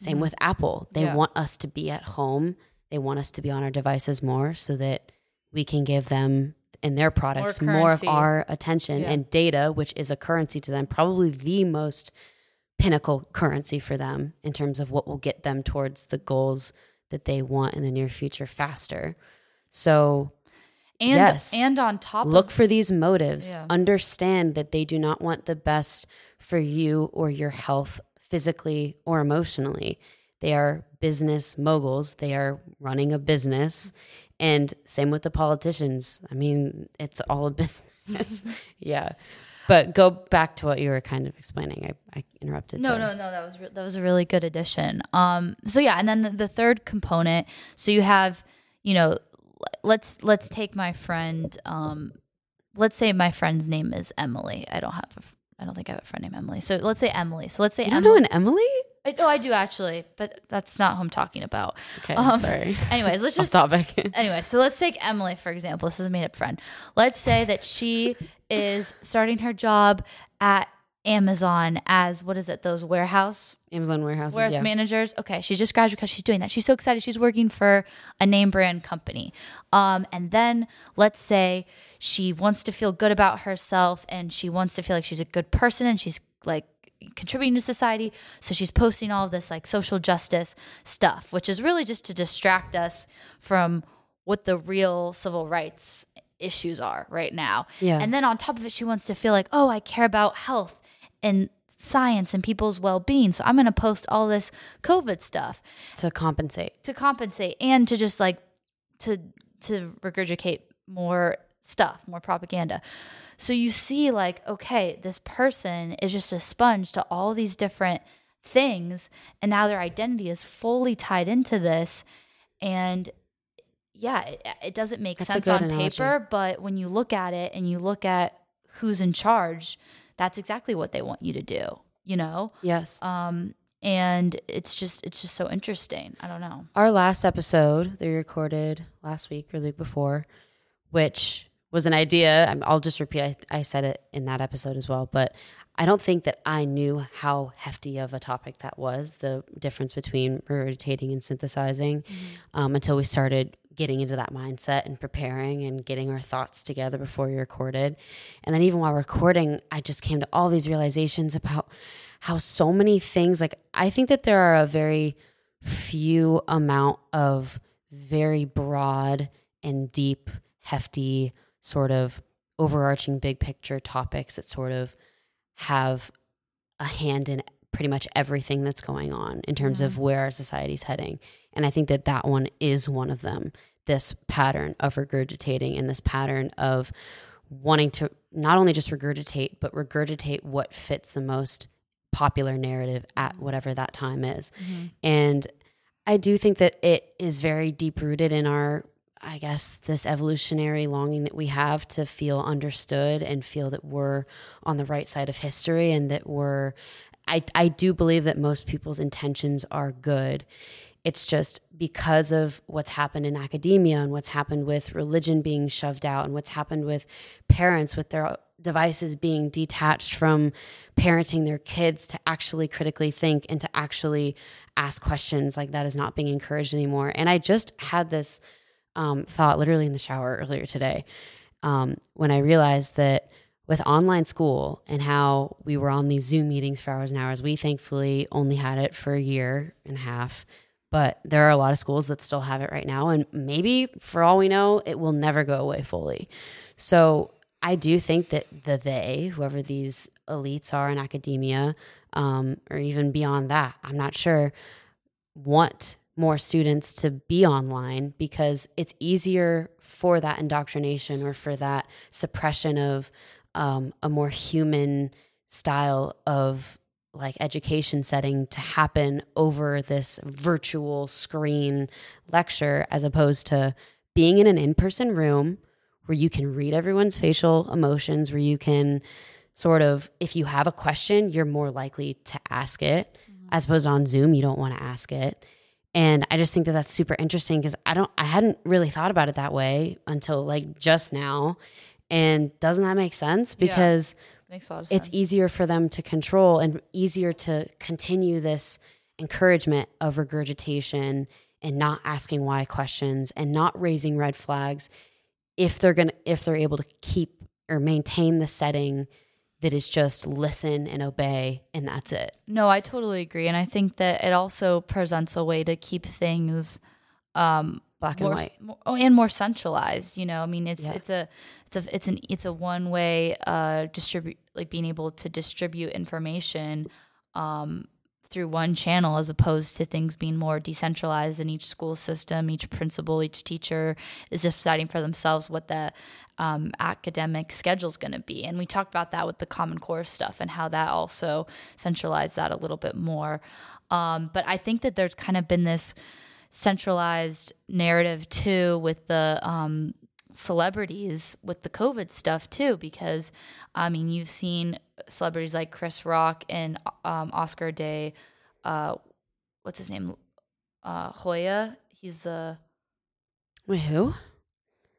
same Mhm. with apple they Yeah. want us to be at home they want us to be on our devices more so that we can give them and their products more, of our attention Yeah. and data which is a currency to them probably the most pinnacle currency for them in terms of what will get them towards the goals that they want in the near future faster. So and yes. and on top look of for these motives. Yeah. Understand that they do not want the best for you or your health physically or emotionally. They are business moguls. They are running a business. And same with the politicians. I mean, it's all a business. yeah. But go back to what you were kind of explaining. I, I interrupted. no sorry. no no that was re- that was a really good addition um so yeah and then the, the third component so you have you know let's let's take my friend. Um, let's say my friend's name is Emily. I don't have a. I don't think I have a friend named Emily. So let's say Emily. So let's say You don't Emily. know an Emily? I, oh, I do actually, but that's not who I'm talking about. Okay, Um, sorry. Anyways, let's just stop topic. anyway, so let's take Emily for example. This is a made up friend. Let's say that she is starting her job at Amazon as what is it? Those warehouse Amazon warehouses. warehouse yeah. managers. Okay, she just graduated because she's doing that. She's so excited. She's working for a name brand company. Um, and then let's say she wants to feel good about herself and she wants to feel like she's a good person and she's like contributing to society. So she's posting all of this like social justice stuff, which is really just to distract us from what the real civil rights issues are right now. Yeah. And then on top of it, she wants to feel like, oh, I care about health and science and people's well being. So I'm going to post all this COVID stuff to compensate. to compensate and to just like to to regurgitate more stuff, more propaganda. So you see like okay, this person is just a sponge to all these different things and now their identity is fully tied into this and yeah, it, it doesn't make That's sense on analogy. paper, but when you look at it and you look at who's in charge, that's exactly what they want you to do, you know? Yes. um and it's just it's just so interesting i don't know Our last episode that we recorded last week or the week before, which was an idea. I'm- I'll just repeat. I, I said it in that episode as well, but I don't think that I knew how hefty of a topic that was. The difference between regurgitating and synthesizing um, until we started getting into that mindset and preparing and getting our thoughts together before we recorded. And then even while recording, I just came to all these realizations about how so many things like I think that there are a very few amount of very broad and deep, hefty, sort of overarching big picture topics that sort of have a hand in pretty much everything that's going on in terms of where our society's heading. And I think that that one is one of them. This pattern of regurgitating and this pattern of wanting to not only just regurgitate, but regurgitate what fits the most popular narrative at mm-hmm. whatever that time is. Mm-hmm. And I do think that it is very deep rooted in our, I guess, this evolutionary longing that we have to feel understood and feel that we're on the right side of history and that we're, I, I do believe that most people's intentions are good. It's just because of what's happened in academia and what's happened with religion being shoved out and what's happened with parents with their devices being detached from parenting their kids to actually critically think and to actually ask questions like that is not being encouraged anymore. And I just had this um, thought literally in the shower earlier today um, when I realized that with online school and how we were on these Zoom meetings for hours and hours, we thankfully only had it for a year and a half. But there are a lot of schools that still have it right now. And maybe for all we know, it will never go away fully. So I do think that the they, whoever these elites are in academia, um, or even beyond that, I'm not sure, want more students to be online because it's easier for that indoctrination or for that suppression of um, a more human style of like education setting to happen over this virtual screen lecture as opposed to being in an in-person room where you can read everyone's facial emotions where you can sort of if you have a question you're more likely to ask it as opposed to on zoom you don't want to ask it. And i just think that that's super interesting because i don't i hadn't really thought about it that way until like just now and doesn't that make sense? Yeah. because makes a lot of it's easier for them to control and easier to continue this encouragement of regurgitation and not asking why questions and not raising red flags if they're going to if they're able to keep or maintain the setting that is just listen and obey and that's it. No i totally agree. And i think that it also presents a way to keep things um black and more, white. more- oh, and more centralized you know i mean it's Yeah. it's a it's a it's an it's a one way uh distribute like being able to distribute information um through one channel as opposed to things being more decentralized in each school system each principal each teacher is deciding for themselves what the um, academic schedule is going to be. And we talked about that with the common core stuff and how that also centralized that a little bit more. Um, but i think that there's kind of been this centralized narrative too with the um, celebrities with the COVID stuff too, because I mean, you've seen celebrities like Chris Rock and um, Oscar de, uh, what's his name, uh, Hoya. He's the Wait, who?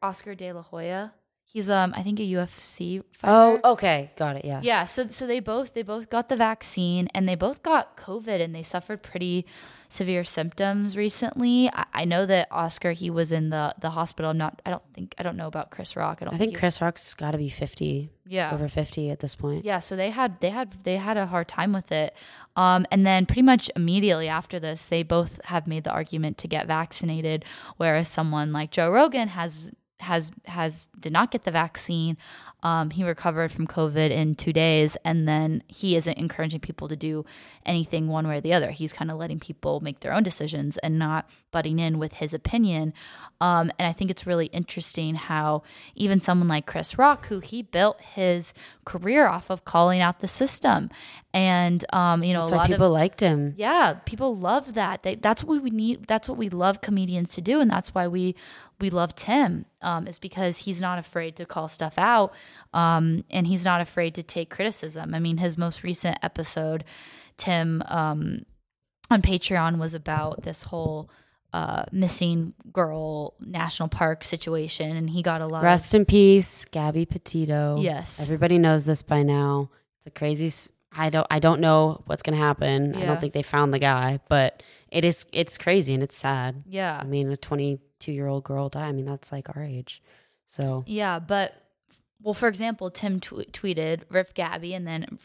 Oscar de la Hoya. He's um, I think a UFC fighter. Oh, okay, got it. Yeah. Yeah, so so they both they both got the vaccine and they both got COVID and they suffered pretty severe symptoms recently. I, I know that Oscar he was in the the hospital. I'm not I don't think I don't know about Chris Rock. I don't I think he- Chris Rock's got to be fifty, yeah over fifty at this point. yeah. So they had they had they had a hard time with it. Um, and then pretty much immediately after this, they both have made the argument to get vaccinated, whereas someone like Joe Rogan has has has did not get the vaccine. Um, he recovered from COVID in two days, and then he isn't encouraging people to do anything one way or the other. He's kind of letting people make their own decisions and not butting in with his opinion. Um, and I think it's really interesting how even someone like Chris Rock, who he built his career off of calling out the system, and um, you know That's a lot people of liked him. yeah, people love that. They, that's what we need. That's what we love comedians to do, and that's why we we love Tim. Um, is because he's not afraid to call stuff out, um, and he's not afraid to take criticism. I mean, his most recent episode, Tim, um, on Patreon was about this whole uh, missing girl national park situation, and he got a lot. of, Rest in peace, Gabby Petito. Yes. everybody knows this by now. It's a crazy. s- I don't. I don't know what's gonna happen. I don't think they found the guy, but it is. It's crazy and it's sad. yeah, I mean, a 22 year old girl die. I mean, that's like our age. So Yeah, but well, for example, Tim tw- tweeted "Rip Gabby," and then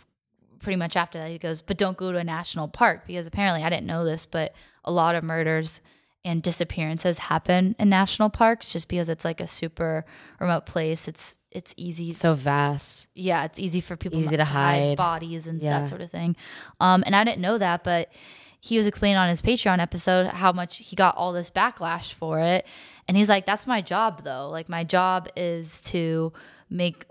pretty much after that, he goes, "But don't go to a national park because apparently I didn't know this, but a lot of murders and disappearances happen in national parks just because it's like a super remote place. It's it's easy. so vast. yeah, it's easy for people Easy not to hide. bodies and Yeah. that sort of thing. Um, and I didn't know that, but he was explaining on his Patreon episode how much he got all this backlash for it. And he's like, that's my job though. Like my job is to make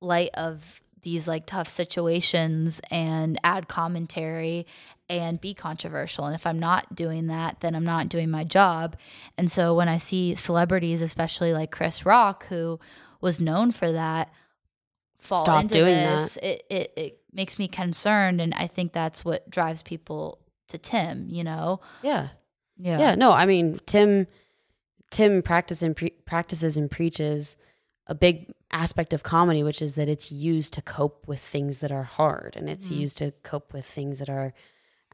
light of these like tough situations and add commentary and be controversial. And if I'm not doing that, then I'm not doing my job. And so when I see celebrities, especially like Chris Rock, who was known for that, fall Stop into doing this, It, it it makes me concerned, and I think that's what drives people to Tim. You know, Yeah. yeah, Yeah. No, I mean, Tim. Tim practices and pre- practices and preaches a big aspect of comedy, which is that it's used to cope with things that are hard, and it's Mhm. used to cope with things that are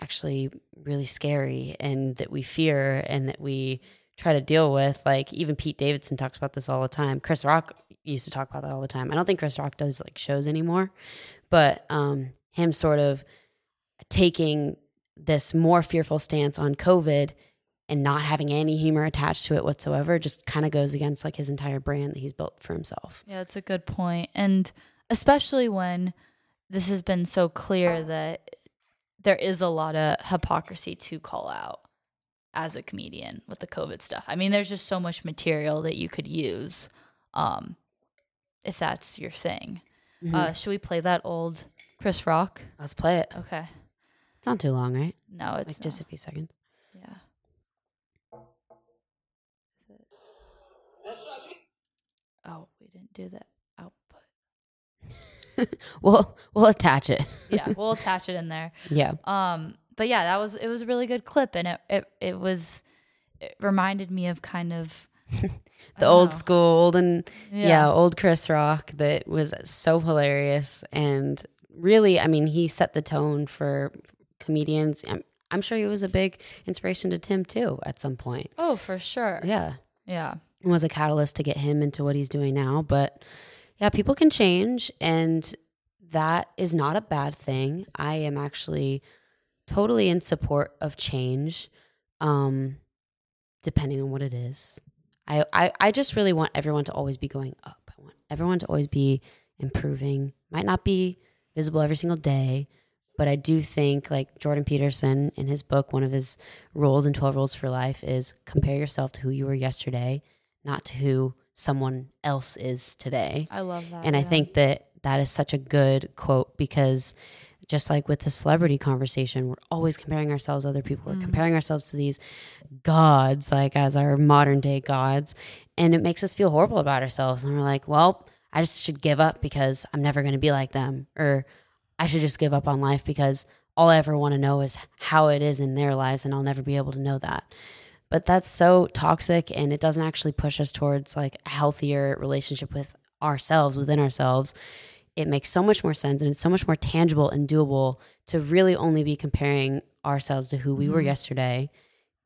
actually really scary and that we fear and that we try to deal with. Like even Pete Davidson talks about this all the time. Chris Rock used to talk about that all the time. I don't think Chris Rock does like shows anymore, but um, him sort of taking this more fearful stance on COVID and not having any humor attached to it whatsoever just kind of goes against like his entire brand that he's built for himself. Yeah, it's a good point. And especially when this has been so clear that there is a lot of hypocrisy to call out as a comedian with the COVID stuff. I mean, there's just so much material that you could use um, if that's your thing. Mhm. Uh, should we play that old Chris Rock? Let's play it. Okay. It's not too long, right? No, it's like just a few seconds. yeah. Oh, we didn't do the output. We'll we'll attach it. Yeah, we'll attach it in there. Yeah. Um, but yeah, that was it was a really good clip, and it it, it was it reminded me of kind of The old know. school, old and yeah. old Chris Rock that was so hilarious and really, I mean, he set the tone for comedians. I'm, I'm sure he was a big inspiration to Tim too at some point. Oh, for sure. Yeah. Yeah. and was a catalyst to get him into what he's doing now. But yeah, people can change, and that is not a bad thing. I am actually totally in support of change, um, depending on what it is. I, I, I just really want everyone to always be going up. I want everyone to always be improving. Might not be visible every single day, but I do think like Jordan Peterson in his book, one of his rules and 12 rules for life is compare yourself to who you were yesterday, not to who someone else is today. I love that. And I think that that is such a good quote because just like with the celebrity conversation, we're always comparing ourselves to other people. We're mm. comparing ourselves to these gods, like as our modern day gods. And it makes us feel horrible about ourselves. And we're like, well, I just should give up because I'm never going to be like them. Or I should just give up on life because all I ever want to know is how it is in their lives. And I'll never be able to know that. But that's so toxic and it doesn't actually push us towards like a healthier relationship with ourselves, within ourselves it makes so much more sense and it's so much more tangible and doable to really only be comparing ourselves to who we were Mhm. yesterday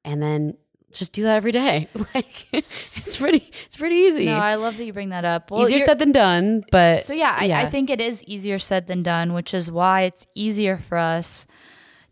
and then just do that every day like it's pretty it's pretty easy No, I love that you bring that up. Well, easier said than done but So yeah, I, I think it is easier said than done, which is why it's easier for us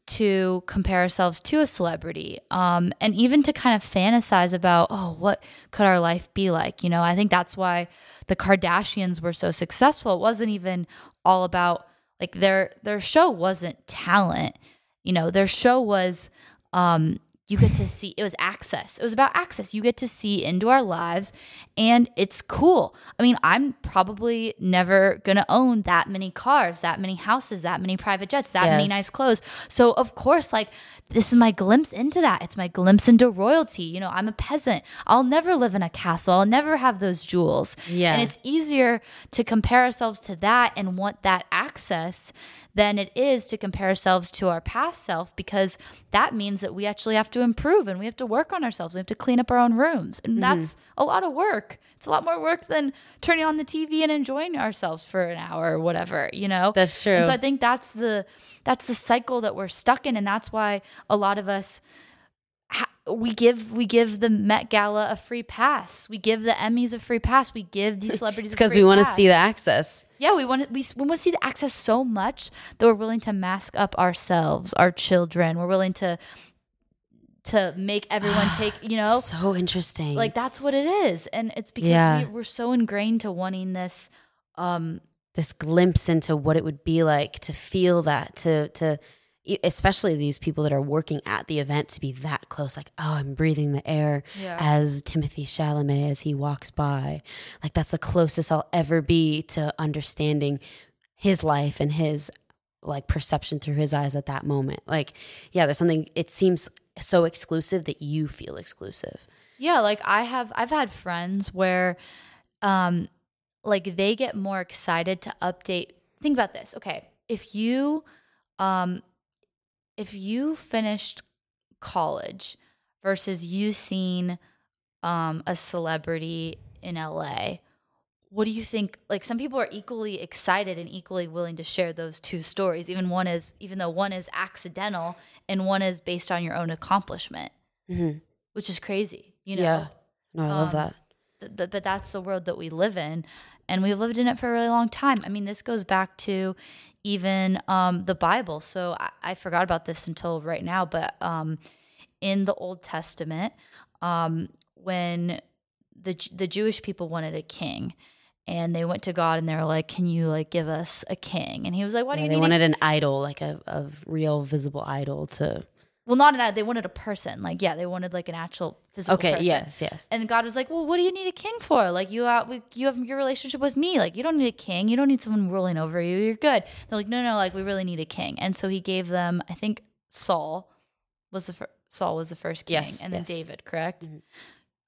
to compare ourselves to a celebrity, um, and even to kind of fantasize about, oh, what could our life be like? You know, I think that's why the Kardashians were so successful. It wasn't even all about like their their show wasn't talent. You know, their show was um you get to see it was access. It was about access. You get to see into our lives and it's cool. I mean, I'm probably never going to own that many cars, that many houses, that many private jets, that many nice clothes. So, of course, like this is my glimpse into that. It's my glimpse into royalty. You know, I'm a peasant. I'll never live in a castle. I'll never have those jewels. Yeah. And it's easier to compare ourselves to that and want that access than it is to compare ourselves to our past self because that means that we actually have to improve and we have to work on ourselves. We have to clean up our own rooms. And mm-hmm. that's a lot of work. It's a lot more work than turning on the TV and enjoying ourselves for an hour or whatever, you know? that's true And so I think that's the that's the cycle that we're stuck in, and that's why a lot of us we give we give the Met Gala a free pass. We give the Emmys a free pass. We give these celebrities because we want to see the access Yeah, we want to, we, we want to see the access so much that we're willing to mask up ourselves, our children. We're willing to to make everyone take you know so interesting like that's what it is, and it's because Yeah. we, we're so ingrained to wanting this. Um, this glimpse into what it would be like to feel that to to especially these people that are working at the event to be that close like oh i'm breathing the air Yeah. as Timothée Chalamet as he walks by like that's the closest i'll ever be to understanding his life and his like perception through his eyes at that moment like yeah there's something it seems so exclusive that you feel exclusive Yeah, like I have I've had friends where um like they get more excited to update. Think about this. Okay, if you um if you finished college versus you seen um a celebrity in LA, what do you think like some people are equally excited and equally willing to share those two stories even one is even though one is accidental and one is based on your own accomplishment, mm-hmm. which is crazy, you know. yeah no i love Um, that th- th- but that's the world that we live in and we've lived in it for a really long time i mean this goes back to even um, the bible. So I-, I forgot about this until right now but um, in the old testament um, when the, the jewish people wanted a king and they went to god and they were like can you like give us a king? And he was like why do you they need a wanted an idol like a, a real visible idol to well not an ad. they wanted a person like yeah they wanted like an actual physical okay person. yes yes And God was like, "Well, what do you need a king for? Like you out, you have your relationship with me. Like you don't need a king. You don't need someone ruling over you. You're good." They're like, "No, no, like we really need a king." And so he gave them, I think Saul was the fir- Saul was the first king, Yes, and then yes. David, correct? Mhm.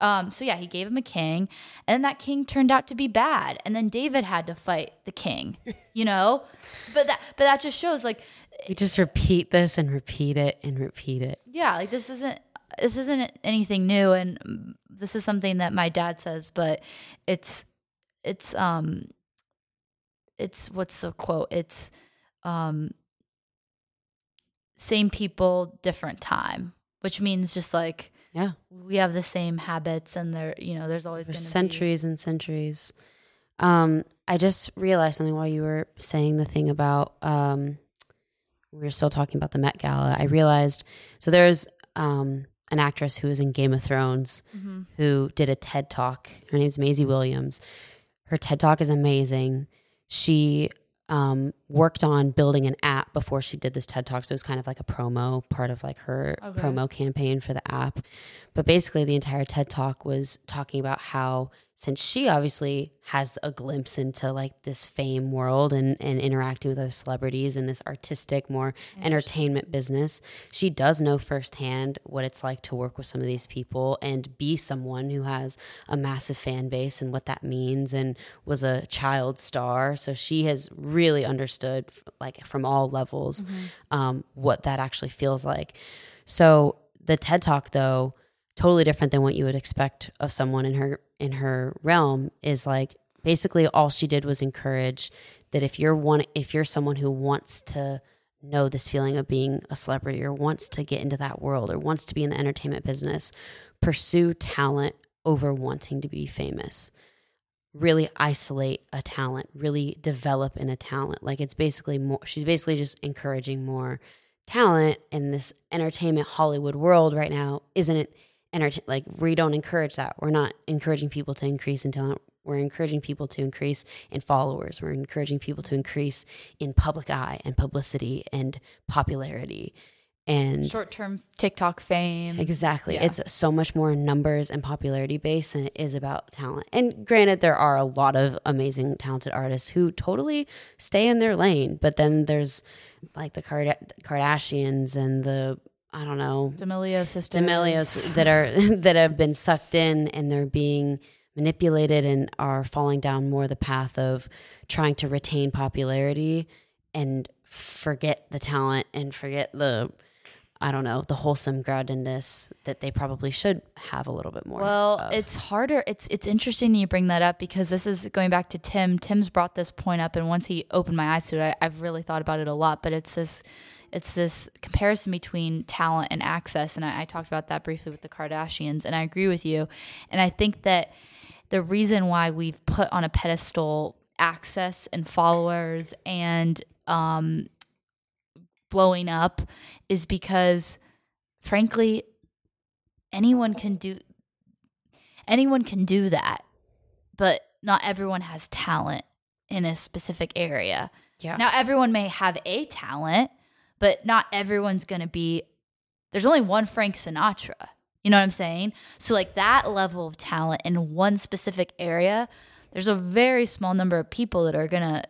Um, so yeah, he gave him a king, and then that king turned out to be bad, and then David had to fight the king, you know. but that, but that just shows, like, We just repeat this and repeat it and repeat it. yeah like this isn't this isn't anything new and this is something that my dad says but it's it's um it's what's the quote it's um same people different time which means just like Yeah. we have the same habits and there you know there's always There's gonna centuries and centuries. Um, I just realized something while you were saying the thing about um, we were still talking about the Met Gala. I realized so there's um, an actress who was in Game of Thrones be, hmm who did a TED talk. Her name's Maisie Williams. Her TED talk is amazing. She um, worked on building an app before she did this TED talk. So it was kind of like a promo, part of like her Okay. promo campaign for the app. But basically, the entire TED talk was talking about how since she obviously has a glimpse into like this fame world and, and interacting with other celebrities and this artistic, more entertainment business, she does know firsthand what it's like to work with some of these people and be someone who has a massive fan base and what that means and was a child star. So she has really understood, like from all levels, um, what that actually feels like. So the TED Talk, though, totally different than what you would expect of someone in her in her realm is like basically all she did was encourage that if you're one if you're someone who wants to know this feeling of being a celebrity or wants to get into that world or wants to be in the entertainment business pursue talent over wanting to be famous. Really isolate a talent really develop in a talent. Like it's basically more she's basically just encouraging more talent in this entertainment hollywood world right now isn't enter- like we don't encourage that. We're not encouraging people to increase in talent. We're encouraging people to increase in followers. We're encouraging people to increase in public eye and publicity and popularity and short term TikTok fame. Exactly. Yeah. It's so much more numbers and popularity based than it is about talent. And granted, there are a lot of amazing, talented artists who totally stay in their lane, but then there's like the Kard- Kardashians and the I don't know D'Amelio sisters. D'Amelios that are that have been sucked in and they're being manipulated and are falling down more the path of trying to retain popularity and forget the talent and forget the I don't know the wholesome groundedness that they probably should have a little bit more. Well, of. it's harder. It's it's interesting that you bring that up because this is going back to Tim. Tim's brought this point up, and once he opened my eyes to it, I, I've really thought about it a lot. But it's this it's this comparison between talent and access, and I, I talked about that briefly with the Kardashians, and I agree with you. And I think that the reason why we've put on a pedestal access and followers and um, blowing up is because, frankly, anyone can do anyone can do that, but not everyone has talent in a specific area. yeah. Now, everyone may have a talent, but not everyone's going to be. There's only one Frank Sinatra. You know what I'm saying? So, like that level of talent in one specific area, there's a very small number of people that are going to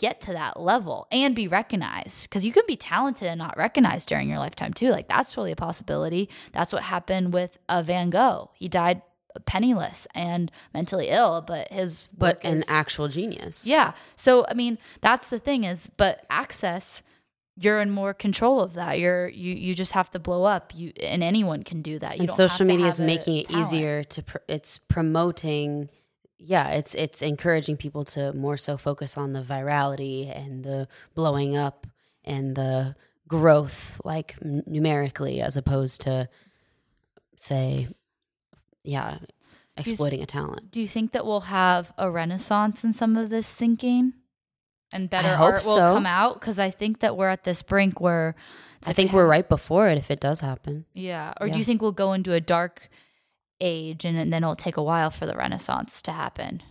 get to that level and be recognized because you can be talented and not recognized during your lifetime too. Like that's totally a possibility. That's what happened with uh, Van Gogh. He died penniless and mentally ill, but his but an is- actual genius. yeah. So I mean, that's the thing is, but access, you're in more control of that. You're you you just have to blow up. You and anyone can do that. You and social media is making it talent. easier to pr- it's promoting yeah it's it's encouraging people to more so focus on the virality and the blowing up and the growth like n- numerically as opposed to say yeah exploiting a talent Do you think that we'll have a renaissance in some of this thinking, and better art will so. come out? Because I think that we're at this brink where i think we we're have- right before it if it does happen Yeah. Or do you think we'll go into a dark age and, and then it'll take a while for the renaissance to happen?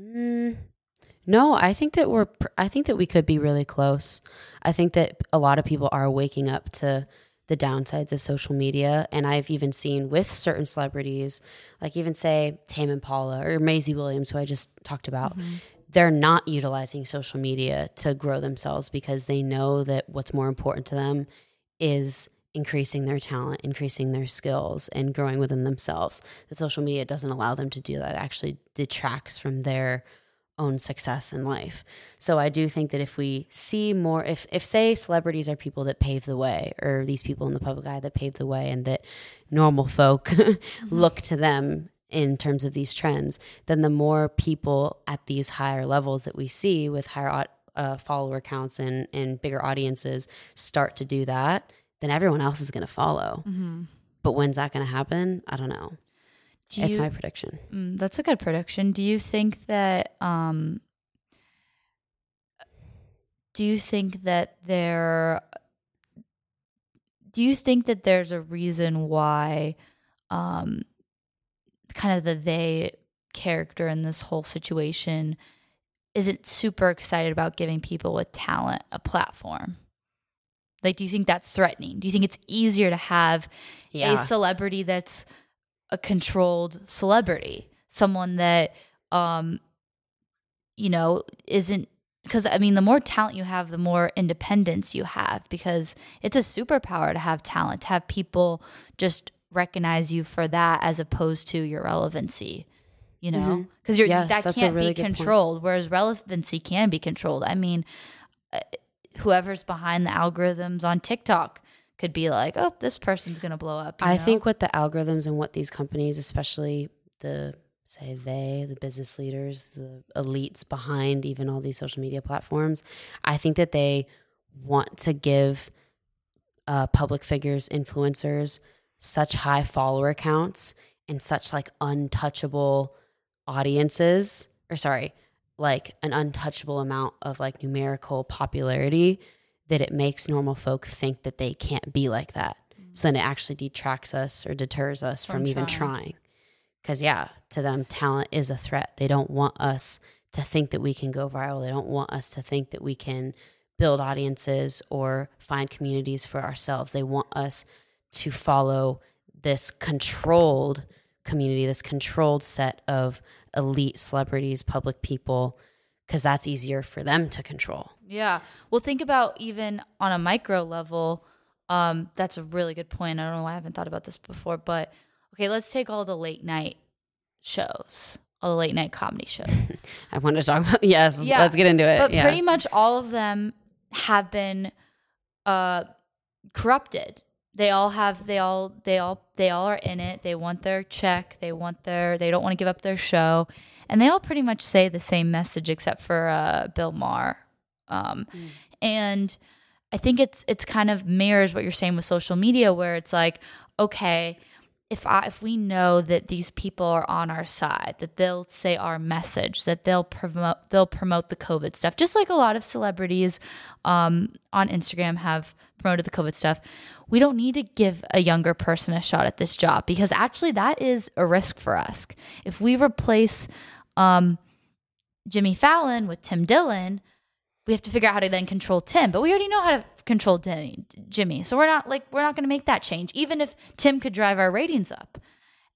Mm, no, I think that we're. pr- I think that we could be really close. I think that a lot of people are waking up to the downsides of social media, and I've even seen with certain celebrities, like even say Tame Impala or Maisie Williams, who I just talked about. They're not utilizing social media to grow themselves because they know that what's more important to them is increasing their talent, increasing their skills, and growing within themselves. The social media doesn't allow them to do that. It actually detracts from their own success in life. So I do think that if we see more if if say celebrities are people that pave the way or these people in the public eye that pave the way and that normal folk mm-hmm. look to them in terms of these trends, then the more people at these higher levels that we see with higher uh, follower counts and, and bigger audiences start to do that, then everyone else is going to follow. Mm-hmm. But when's that going to happen? I don't know. Do it's you, my prediction. Mm, that's a good prediction. Do you think that um do you think that there do you think that there's a reason why um kind of the they character in this whole situation isn't super excited about giving people with talent a platform? Like do you think that's threatening? Do you think it's easier to have a celebrity that's a controlled celebrity, someone that um you know isn't because I mean the more talent you have, the more independence you have because it's a superpower to have talent, to have people just recognize you for that as opposed to your relevancy. You know, because Mhm. you're Yes, that can't really be good point. controlled, whereas relevancy can be controlled. I mean, uh, whoever's behind the algorithms on TikTok could be like, "Oh, this person's gonna blow up." you I know? think what the algorithms and what these companies, especially the say they, the business leaders, the elites behind even all these social media platforms, I think that they want to give uh, public figures, influencers, such high follower counts and such like untouchable audiences, or sorry, like an untouchable amount of like numerical popularity that it makes normal folk think that they can't be like that. Mm-hmm. So then it actually detracts us or deters us from, From even trying. trying. Because, yeah, to them, talent is a threat. They don't want us to think that we can go viral. They don't want us to think that we can build audiences or find communities for ourselves. They want us to follow this controlled community, this controlled set of elite celebrities, public people, because that's easier for them to control. Yeah. Well, think about even on a micro level. Um, that's a really good point. I don't know why I haven't thought about this before, but okay, let's take all the late night shows, all the late night comedy shows. I want to talk about, yes, Yeah, let's get into it. but yeah. pretty much all of them have been uh, corrupted. They all have. They all. They all. They all are in it. They want their check. They want their. They don't want to give up their show, and they all pretty much say the same message except for uh, Bill Maher. Um, Mm. And I think it's it's kind of mirrors what you're saying with social media, where it's like, okay, if I if we know that these people are on our side, that they'll say our message, that they'll promote they'll promote the COVID stuff, just like a lot of celebrities um, on Instagram have promoted the COVID stuff. We don't need to give a younger person a shot at this job because actually that is a risk for us. If we replace um, Jimmy Fallon with Tim Dillon, we have to figure out how to then control Tim. But we already know how to control Tim, Jimmy, so we're not like we're not going to make that change, even if Tim could drive our ratings up.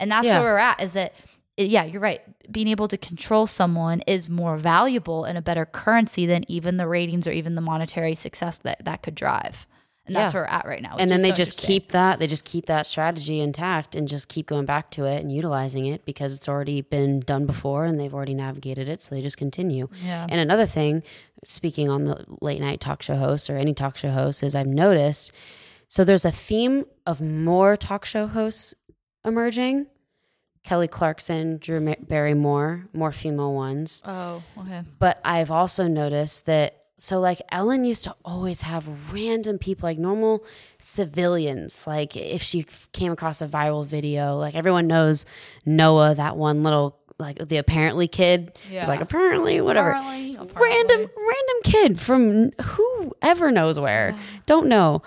And that's Yeah. where we're at. Is that yeah, you're right. Being able to control someone is more valuable and a better currency than even the ratings or even the monetary success that that could drive. And that's Yeah. where we're at right now. and then they so just keep that they just keep that strategy intact and just keep going back to it and utilizing it because it's already been done before and they've already navigated it so they just continue Yeah. and another thing speaking on the late night talk show hosts or any talk show hosts is i've noticed so there's a theme of more talk show hosts emerging kelly clarkson drew barrymore more female ones Oh, okay. but I've also noticed that so like Ellen used to always have random people like normal civilians like if she came across a viral video like everyone knows Noah that one little like the apparently kid. Yeah. was like apparently whatever. Apparently- random random kid from whoever knows where. Don't know.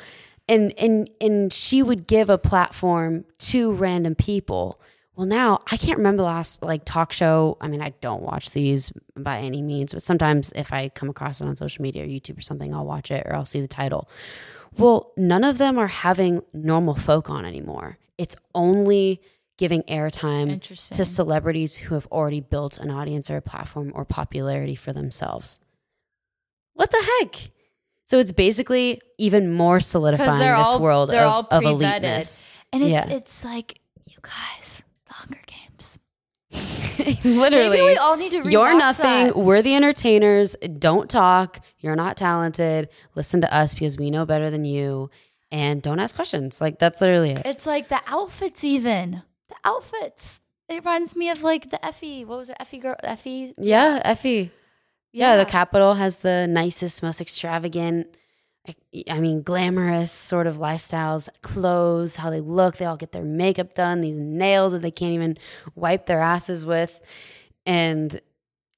And and and she would give a platform to random people well now i can't remember the last like talk show i mean i don't watch these by any means but sometimes if i come across it on social media or youtube or something i'll watch it or i'll see the title well none of them are having normal folk on anymore it's only giving airtime to celebrities who have already built an audience or a platform or popularity for themselves. What the heck? So it's basically even more solidifying this all- world they're of, all of eliteness. And it's Yeah. it's like you guys, the Hunger Games. Literally. Maybe we all need to. You're nothing. that. We're the entertainers. Don't talk. You're not talented. Listen to us because we know better than you. And don't ask questions. Like that's literally it. It's like the outfits, even the outfits. It reminds me of like the Effie. What was it? Effie girl. Effie. Yeah, Effie. Yeah, the Yeah. Capitol has the nicest, most extravagant, I- mean, glamorous sort of lifestyles, clothes, how they look. They all get their makeup done, these nails that they can't even wipe their asses with. And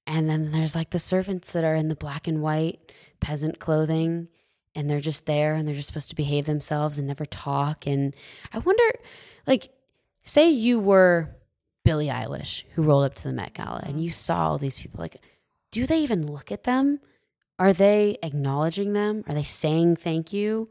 and then there's like the servants that are in the black and white peasant clothing and they're just there and they're just supposed to behave themselves and never talk. And I wonder, like, say you were Billie Eilish who rolled up to the Met Gala and mm-hmm. you saw all these people, like, do they even look at them? Are they acknowledging them? Are they saying thank you?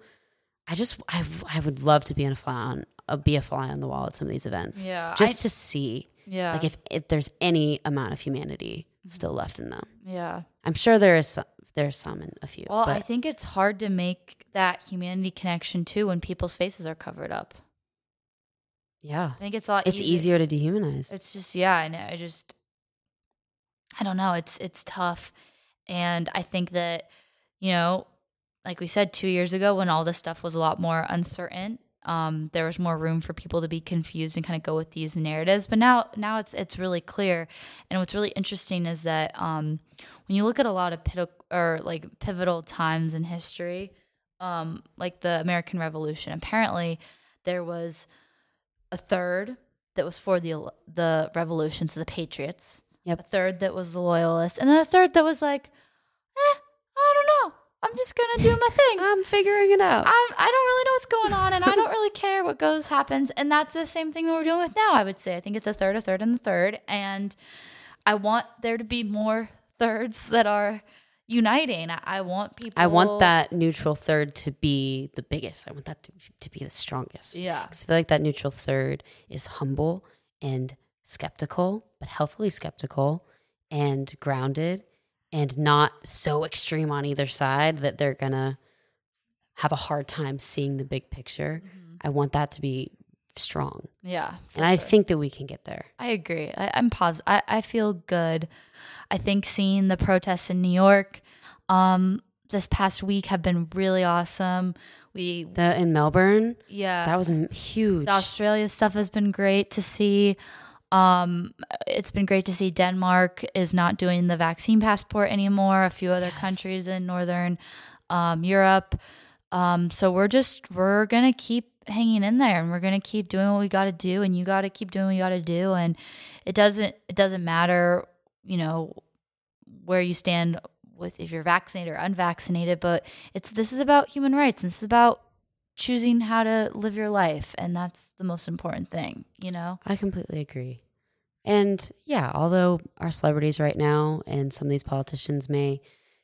I just, I, I would love to be on a fly on uh, be a fly on the wall at some of these events. Yeah, just I- to see yeah, like if if there's any amount of humanity Mm-hmm. still left in them. yeah. I'm sure there is some, there's some in a few. Well, I think it's hard to make that humanity connection too when people's faces are covered up. yeah, I think it's a lot. it's easier to dehumanize. It's just yeah, I know. I just I don't know. It's it's tough, and I think that you know, like we said two years ago, when all this stuff was a lot more uncertain, um, there was more room for people to be confused and kind of go with these narratives. But now now it's it's really clear, and what's really interesting is that um, when you look at a lot of pit- or like pivotal times in history, um, like the American Revolution, apparently there was a third that was for the the revolution, so the patriots. Yep. A third that was the loyalists, and then a third that was like, eh, I don't know. I'm just gonna do my thing. I'm figuring it out. I'm, I don't really know what's going on, and I don't really care what goes happens. And that's the same thing that we're doing with now. I would say I think it's a third, a third, and a third. And I want there to be more thirds that are uniting. I, I want people. I want that neutral third to be the biggest. I want that to, to be the strongest. Yeah. I feel like that neutral third is humble and skeptical, but healthily skeptical and grounded and not so extreme on either side that they're going to have a hard time seeing the big picture. I want that to be strong. Yeah. And I sure. think that we can get there. I agree. I, I'm positive. I, I feel good. I think seeing the protests in New York um, this past week have been really awesome. We, The in Melbourne, yeah, that was huge. the Australia stuff has been great to see. Um, it's been great to see Denmark is not doing the vaccine passport anymore. A few other Yes. countries in Northern um, Europe. Um, so we're just we're gonna keep hanging in there, and we're gonna keep doing what we got to do, and you got to keep doing what you got to do, and it doesn't it doesn't matter, you know, where you stand with if you're vaccinated or unvaccinated, but it's this is about human rights, and this is about choosing how to live your life and that's the most important thing you know I completely agree. And yeah, although our celebrities right now and some of these politicians may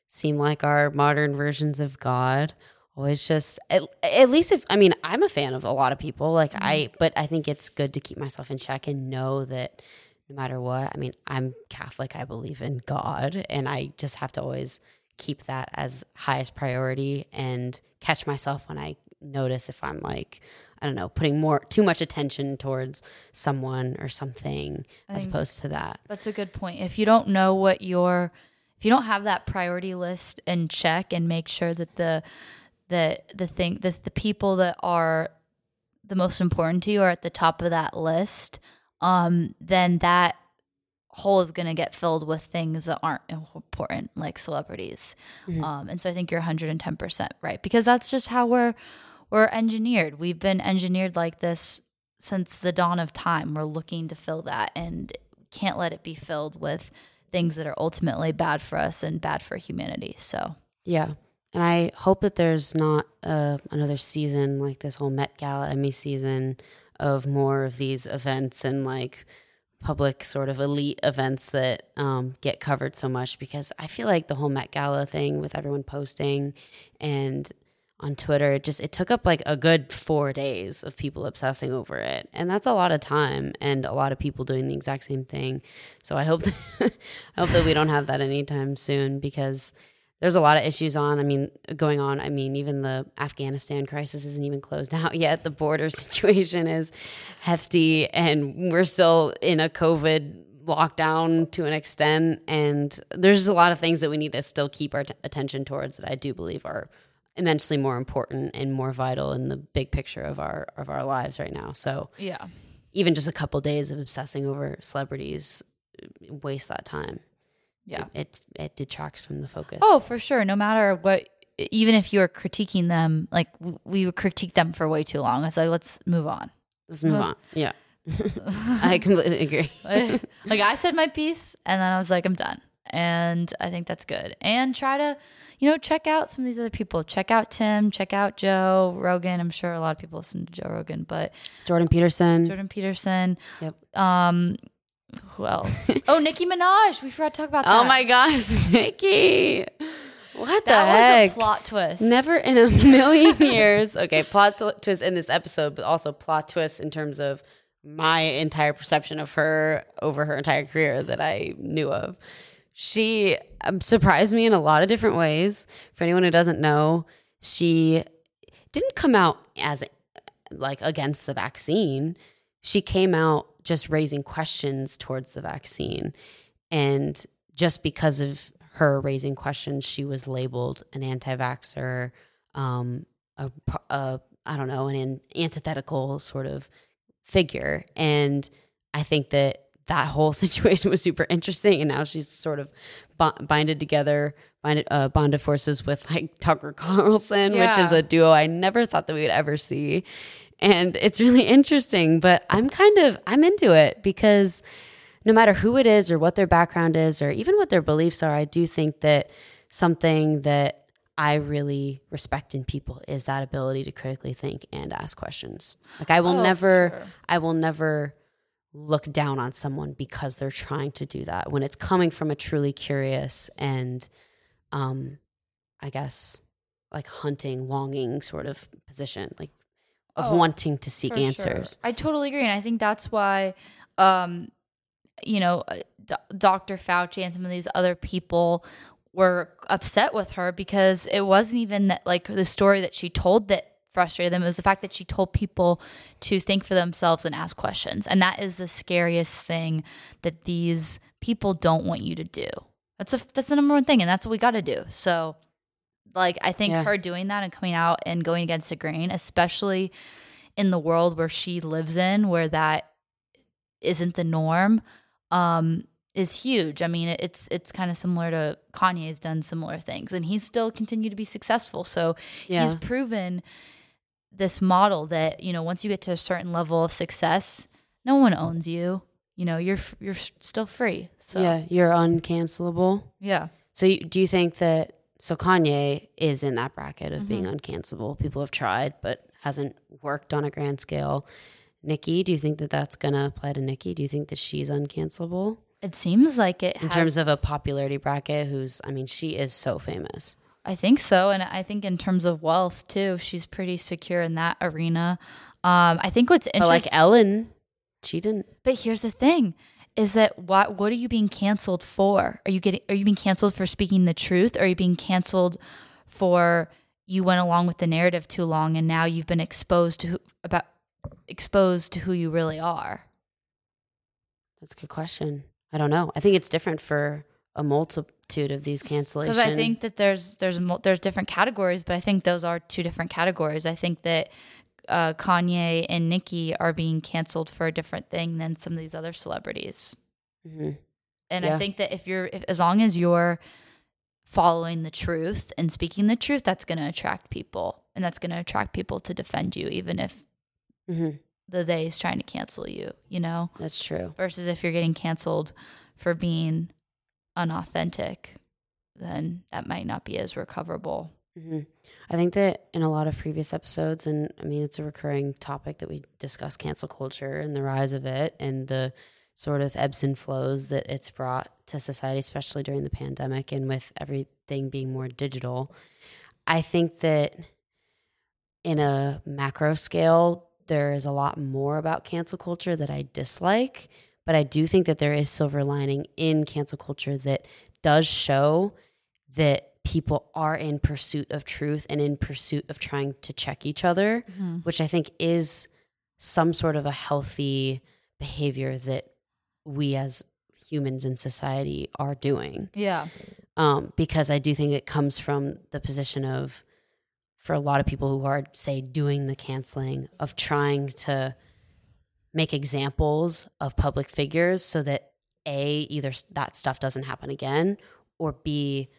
seem like our modern versions of God, always just at, at least if I mean I'm a fan of a lot of people like I mm-hmm. but I think it's good to keep myself in check and know that no matter what, I mean I'm Catholic, I believe in God and I just have to always keep that as highest priority and catch myself when I notice if I'm like I don't know, putting more too much attention towards someone or something I as opposed to that. that's a good point if you don't know what your if you don't have that priority list in check and make sure that the the the thing the, the people that are the most important to you are at the top of that list um then that hole is going to get filled with things that aren't important like celebrities Mhm. um and so i think you're 110% right because that's just how we're we're engineered. We've been engineered like this since the dawn of time. We're looking to fill that and can't let it be filled with things that are ultimately bad for us and bad for humanity. So Yeah. And I hope that there's not uh, another season like this whole Met Gala Emmy season of more of these events and like public sort of elite events that um, get covered so much because I feel like the whole Met Gala thing with everyone posting and on Twitter, it just it took up like a good four days of people obsessing over it, and that's a lot of time and a lot of people doing the exact same thing. So I hope that, I hope that we don't have that anytime soon because there's a lot of issues on. I mean, going on. I mean, even the Afghanistan crisis isn't even closed out yet. The border situation is hefty, and we're still in a COVID lockdown to an extent. And there's a lot of things that we need to still keep our t- attention towards that I do believe are immensely more important and more vital in the big picture of our of our lives right now. So yeah even just a couple days of obsessing over celebrities uh, waste that time. yeah It it detracts from the focus. Oh, for sure. No matter what, even if you're critiquing them, like we would critique them for way too long. It's like let's move on. let's move well- on. Yeah. I completely agree. like, I said my piece, and then I was like, I'm done. And I think that's good. And try to, you know, check out some of these other people. Check out Tim. Check out Joe Rogan. I'm sure a lot of people listen to Joe Rogan, but Jordan Peterson. Jordan Peterson. Yep. Um, who else? oh, Nicki Minaj. We forgot to talk about that. Oh my gosh, Nicki. What that the heck? was a plot twist. Never in a million years. Okay, plot tw- twist in this episode, but also plot twist in terms of my entire perception of her over her entire career that I knew of. She um, surprised me in a lot of different ways. For anyone who doesn't know, she didn't come out as like against the vaccine. She came out just raising questions towards the vaccine. And just because of her raising questions, she was labeled an anti vaxxer, um, a, a, I don't know, an antithetical sort of figure. And I think that that whole situation was super interesting. And now she's sort of binded together, binded, uh, bonded forces with like Tucker Carlson, yeah. which is a duo I never thought that we would ever see. And it's really interesting, but I'm kind of, I'm into it because no matter who it is or what their background is or even what their beliefs are, I do think that something that I really respect in people is that ability to critically think and ask questions. Like I will oh, never sure. I will never look down on someone because they're trying to do that when it's coming from a truly curious and um I guess like hunting, longing sort of position, like of oh, wanting to seek answers. Sure. I totally agree and I think that's why um you know, uh, D- Dr. Fauci and some of these other people were upset with her because it wasn't even that, like the story that she told that frustrated them. It was the fact that she told people to think for themselves and ask questions. And that is the scariest thing that these people don't want you to do. That's a that's the number one thing, and that's what we got to do. So, like, I think yeah. her doing that and coming out and going against the grain, especially in the world where she lives in, where that isn't the norm, um, is huge. I mean, it's it's kind of similar to Kanye's done similar things, and he's still continued to be successful. So yeah. he's proven this model that you know once you get to a certain level of success, no one owns you. You know, you're you're still free. So yeah, you're uncancelable. Yeah. So you, do you think that so Kanye is in that bracket of mm-hmm. being uncancelable? People have tried, but hasn't worked on a grand scale. nicki do you think that that's going to apply to nicki Do you think that she's uncancelable? It seems like it. In has, terms of a popularity bracket, who's, I mean, she is so famous. I think so. And I think in terms of wealth, too, she's pretty secure in that arena. Um, I think what's interesting. But like Ellen, she didn't. But here's the thing is that what what are you being canceled for? Are you getting are you being canceled for speaking the truth? Or are you being canceled for you went along with the narrative too long and now you've been exposed to who, about exposed to who you really are? That's a good question. I don't know. I think it's different for a multitude of these cancellations. Because I think that there's there's there's different categories, but I think those are two different categories. I think that uh, Kanye and Nicki are being canceled for a different thing than some of these other celebrities. Mm-hmm. And yeah. I think that if you're, if, as long as you're following the truth and speaking the truth, that's going to attract people, and that's going to attract people to defend you, even if mm-hmm. the they is trying to cancel you, you know? That's true. Versus if you're getting canceled for being unauthentic, then that might not be as recoverable. Mm-hmm. I think that in a lot of previous episodes, and I mean, it's a recurring topic that we discuss cancel culture and the rise of it and the sort of ebbs and flows that it's brought to society, especially during the pandemic and with everything being more digital. I think that in a macro scale, there is a lot more about cancel culture that I dislike, but I do think that there is silver lining in cancel culture that does show that people are in pursuit of truth and in pursuit of trying to check each other, mm-hmm. which I think is some sort of a healthy behavior that we as humans in society are doing. Yeah. Um, because I do think it comes from the position of for a lot of people who are say doing the canceling of trying to make examples of public figures so that a either that stuff doesn't happen again or b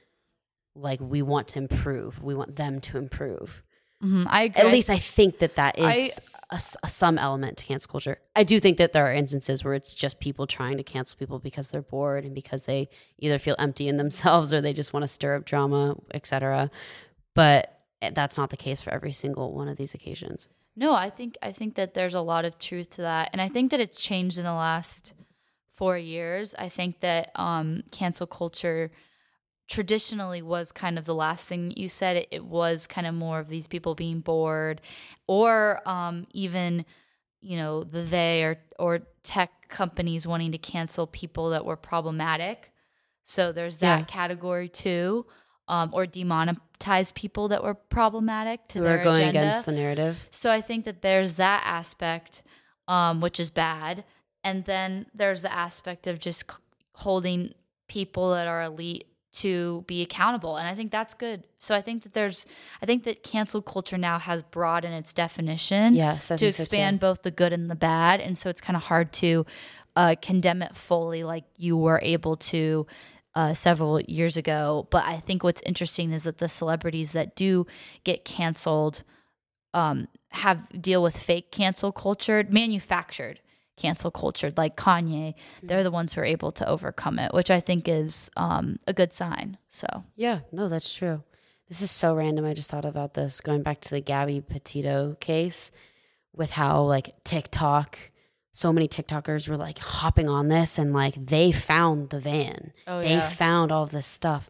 like we want to improve we want them to improve mm-hmm. i agree. at least i think that that is I, a, a, some element to cancel culture i do think that there are instances where it's just people trying to cancel people because they're bored and because they either feel empty in themselves or they just want to stir up drama etc but Eh, that's not the case for every single one of these occasions. No, I think I think that there's a lot of truth to that, and I think that it's changed in the last four years. I think that um, cancel culture traditionally was kind of the last thing you said. It, it was kind of more of these people being bored, or um, even you know the they or or tech companies wanting to cancel people that were problematic. So there's that Yeah. category too, um, or demonetize people that were problematic to Who their are going agenda. against the narrative. So I think that there's that aspect, um, which is bad, and then there's the aspect of just c- holding people that are elite to be accountable, and I think that's good. So I think that there's, I think that cancel culture now has broadened its definition Yes, I to think so, expand both the good and the bad, and so it's kind of hard to uh, condemn it fully like you were able to uh, several years ago. But I think what's interesting is that the celebrities that do get canceled um, have deal with fake cancel culture, manufactured cancel culture, like Kanye. They're the ones who are able to overcome it, which I think is um, a good sign. So Yeah, no, that's true. This is so random. I just thought about this going back to the Gabby Petito case with how like TikTok, so many TikTokers were like hopping on this and like they found the van. Oh, they yeah. found all this stuff.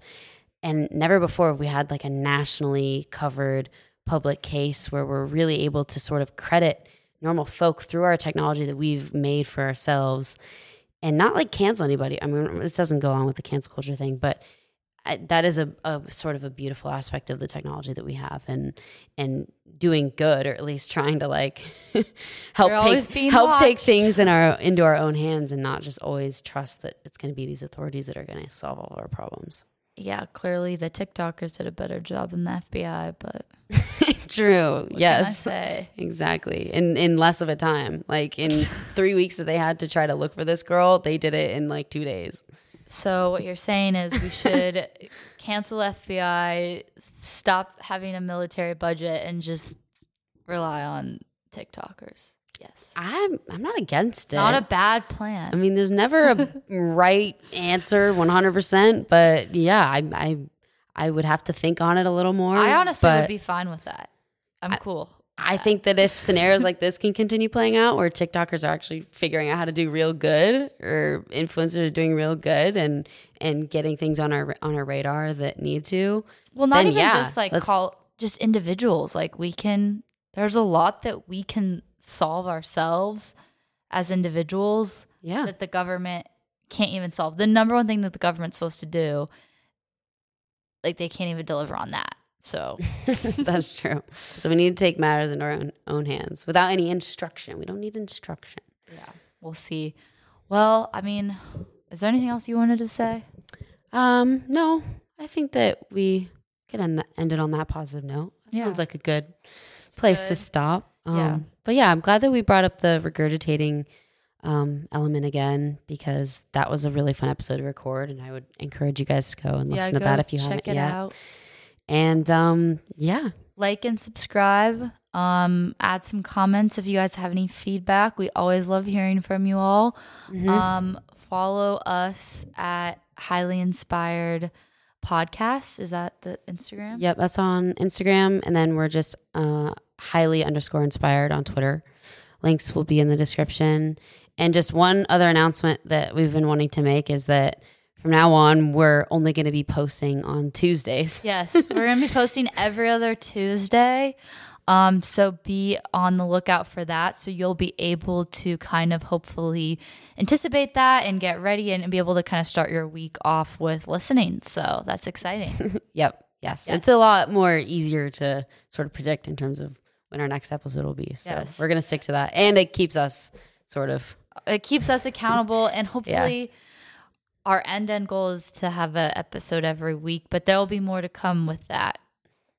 And never before have we had like a nationally covered public case where we're really able to sort of credit normal folk through our technology that we've made for ourselves and not like cancel anybody. I mean, this doesn't go on with the cancel culture thing, but that is a, a sort of a beautiful aspect of the technology that we have and and doing good or at least trying to like help take help take things in our into our own hands and not just always trust that it's going to be these authorities that are going to solve all of our problems. yeah, clearly the TikTokers did a better job than the FBI, but True. what can I yes. say? Exactly. In in less of a time. Like in 3 weeks that they had to try to look for this girl, they did it in like 2 days. So what you're saying is we should cancel FBI, stop having a military budget, and just rely on TikTokers. Yes, I'm I'm not against it. not a bad plan. I mean, there's never a right answer 100%, but yeah, I, I I would have to think on it a little more. I honestly would be fine with that. I'm cool. I think that if scenarios like this can continue playing out, where TikTokers are actually figuring out how to do real good, or influencers are doing real good, and and getting things on our on our radar that need to, Well, not even yeah, just like call just individuals. Like we can. There's a lot that we can solve ourselves as individuals yeah, that the government can't even solve. The number one thing that the government's supposed to do, like they can't even deliver on that. So that's true. So we need to take matters into our own own hands without any instruction. We don't need instruction. yeah, we'll see. Well, I mean, is there anything else you wanted to say? Um, no, I think that we could end end it on that positive note. Yeah. Sounds like a good place to stop. Um, Yeah. But yeah, I'm glad that we brought up the regurgitating um, element again because that was a really fun episode to record, and I would encourage you guys to go and listen to go that if you check haven't it yet. out. And um, yeah, Like and subscribe. Um, add some comments if you guys have any feedback. We always love hearing from you all. Mhm. Um, follow us at Highly Inspired Podcast. Is that the Instagram? Yep, that's on Instagram, and then we're just uh, highly underscore inspired on Twitter. Links will be in the description. And just one other announcement that we've been wanting to make is that from now on, we're only going to be posting on Tuesdays. Yes, we're gonna be posting every other Tuesday. Um, so be on the lookout for that. So you'll be able to kind of hopefully anticipate that and get ready and, and be able to kind of start your week off with listening. So that's exciting. Yep. Yes. Yes. It's a lot more easier to sort of predict in terms of when our next episode will be. So Yes. we're going to stick to that. And it keeps us sort of. it keeps us accountable and hopefully our end end goal is to have an episode every week, but there will be more to come with that.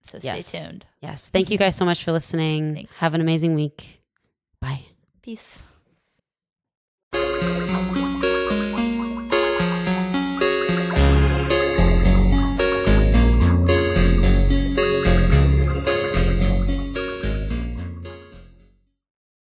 So stay Yes. tuned. Yes. Thank you guys so much for listening. Thanks. Have an amazing week. Bye. Peace.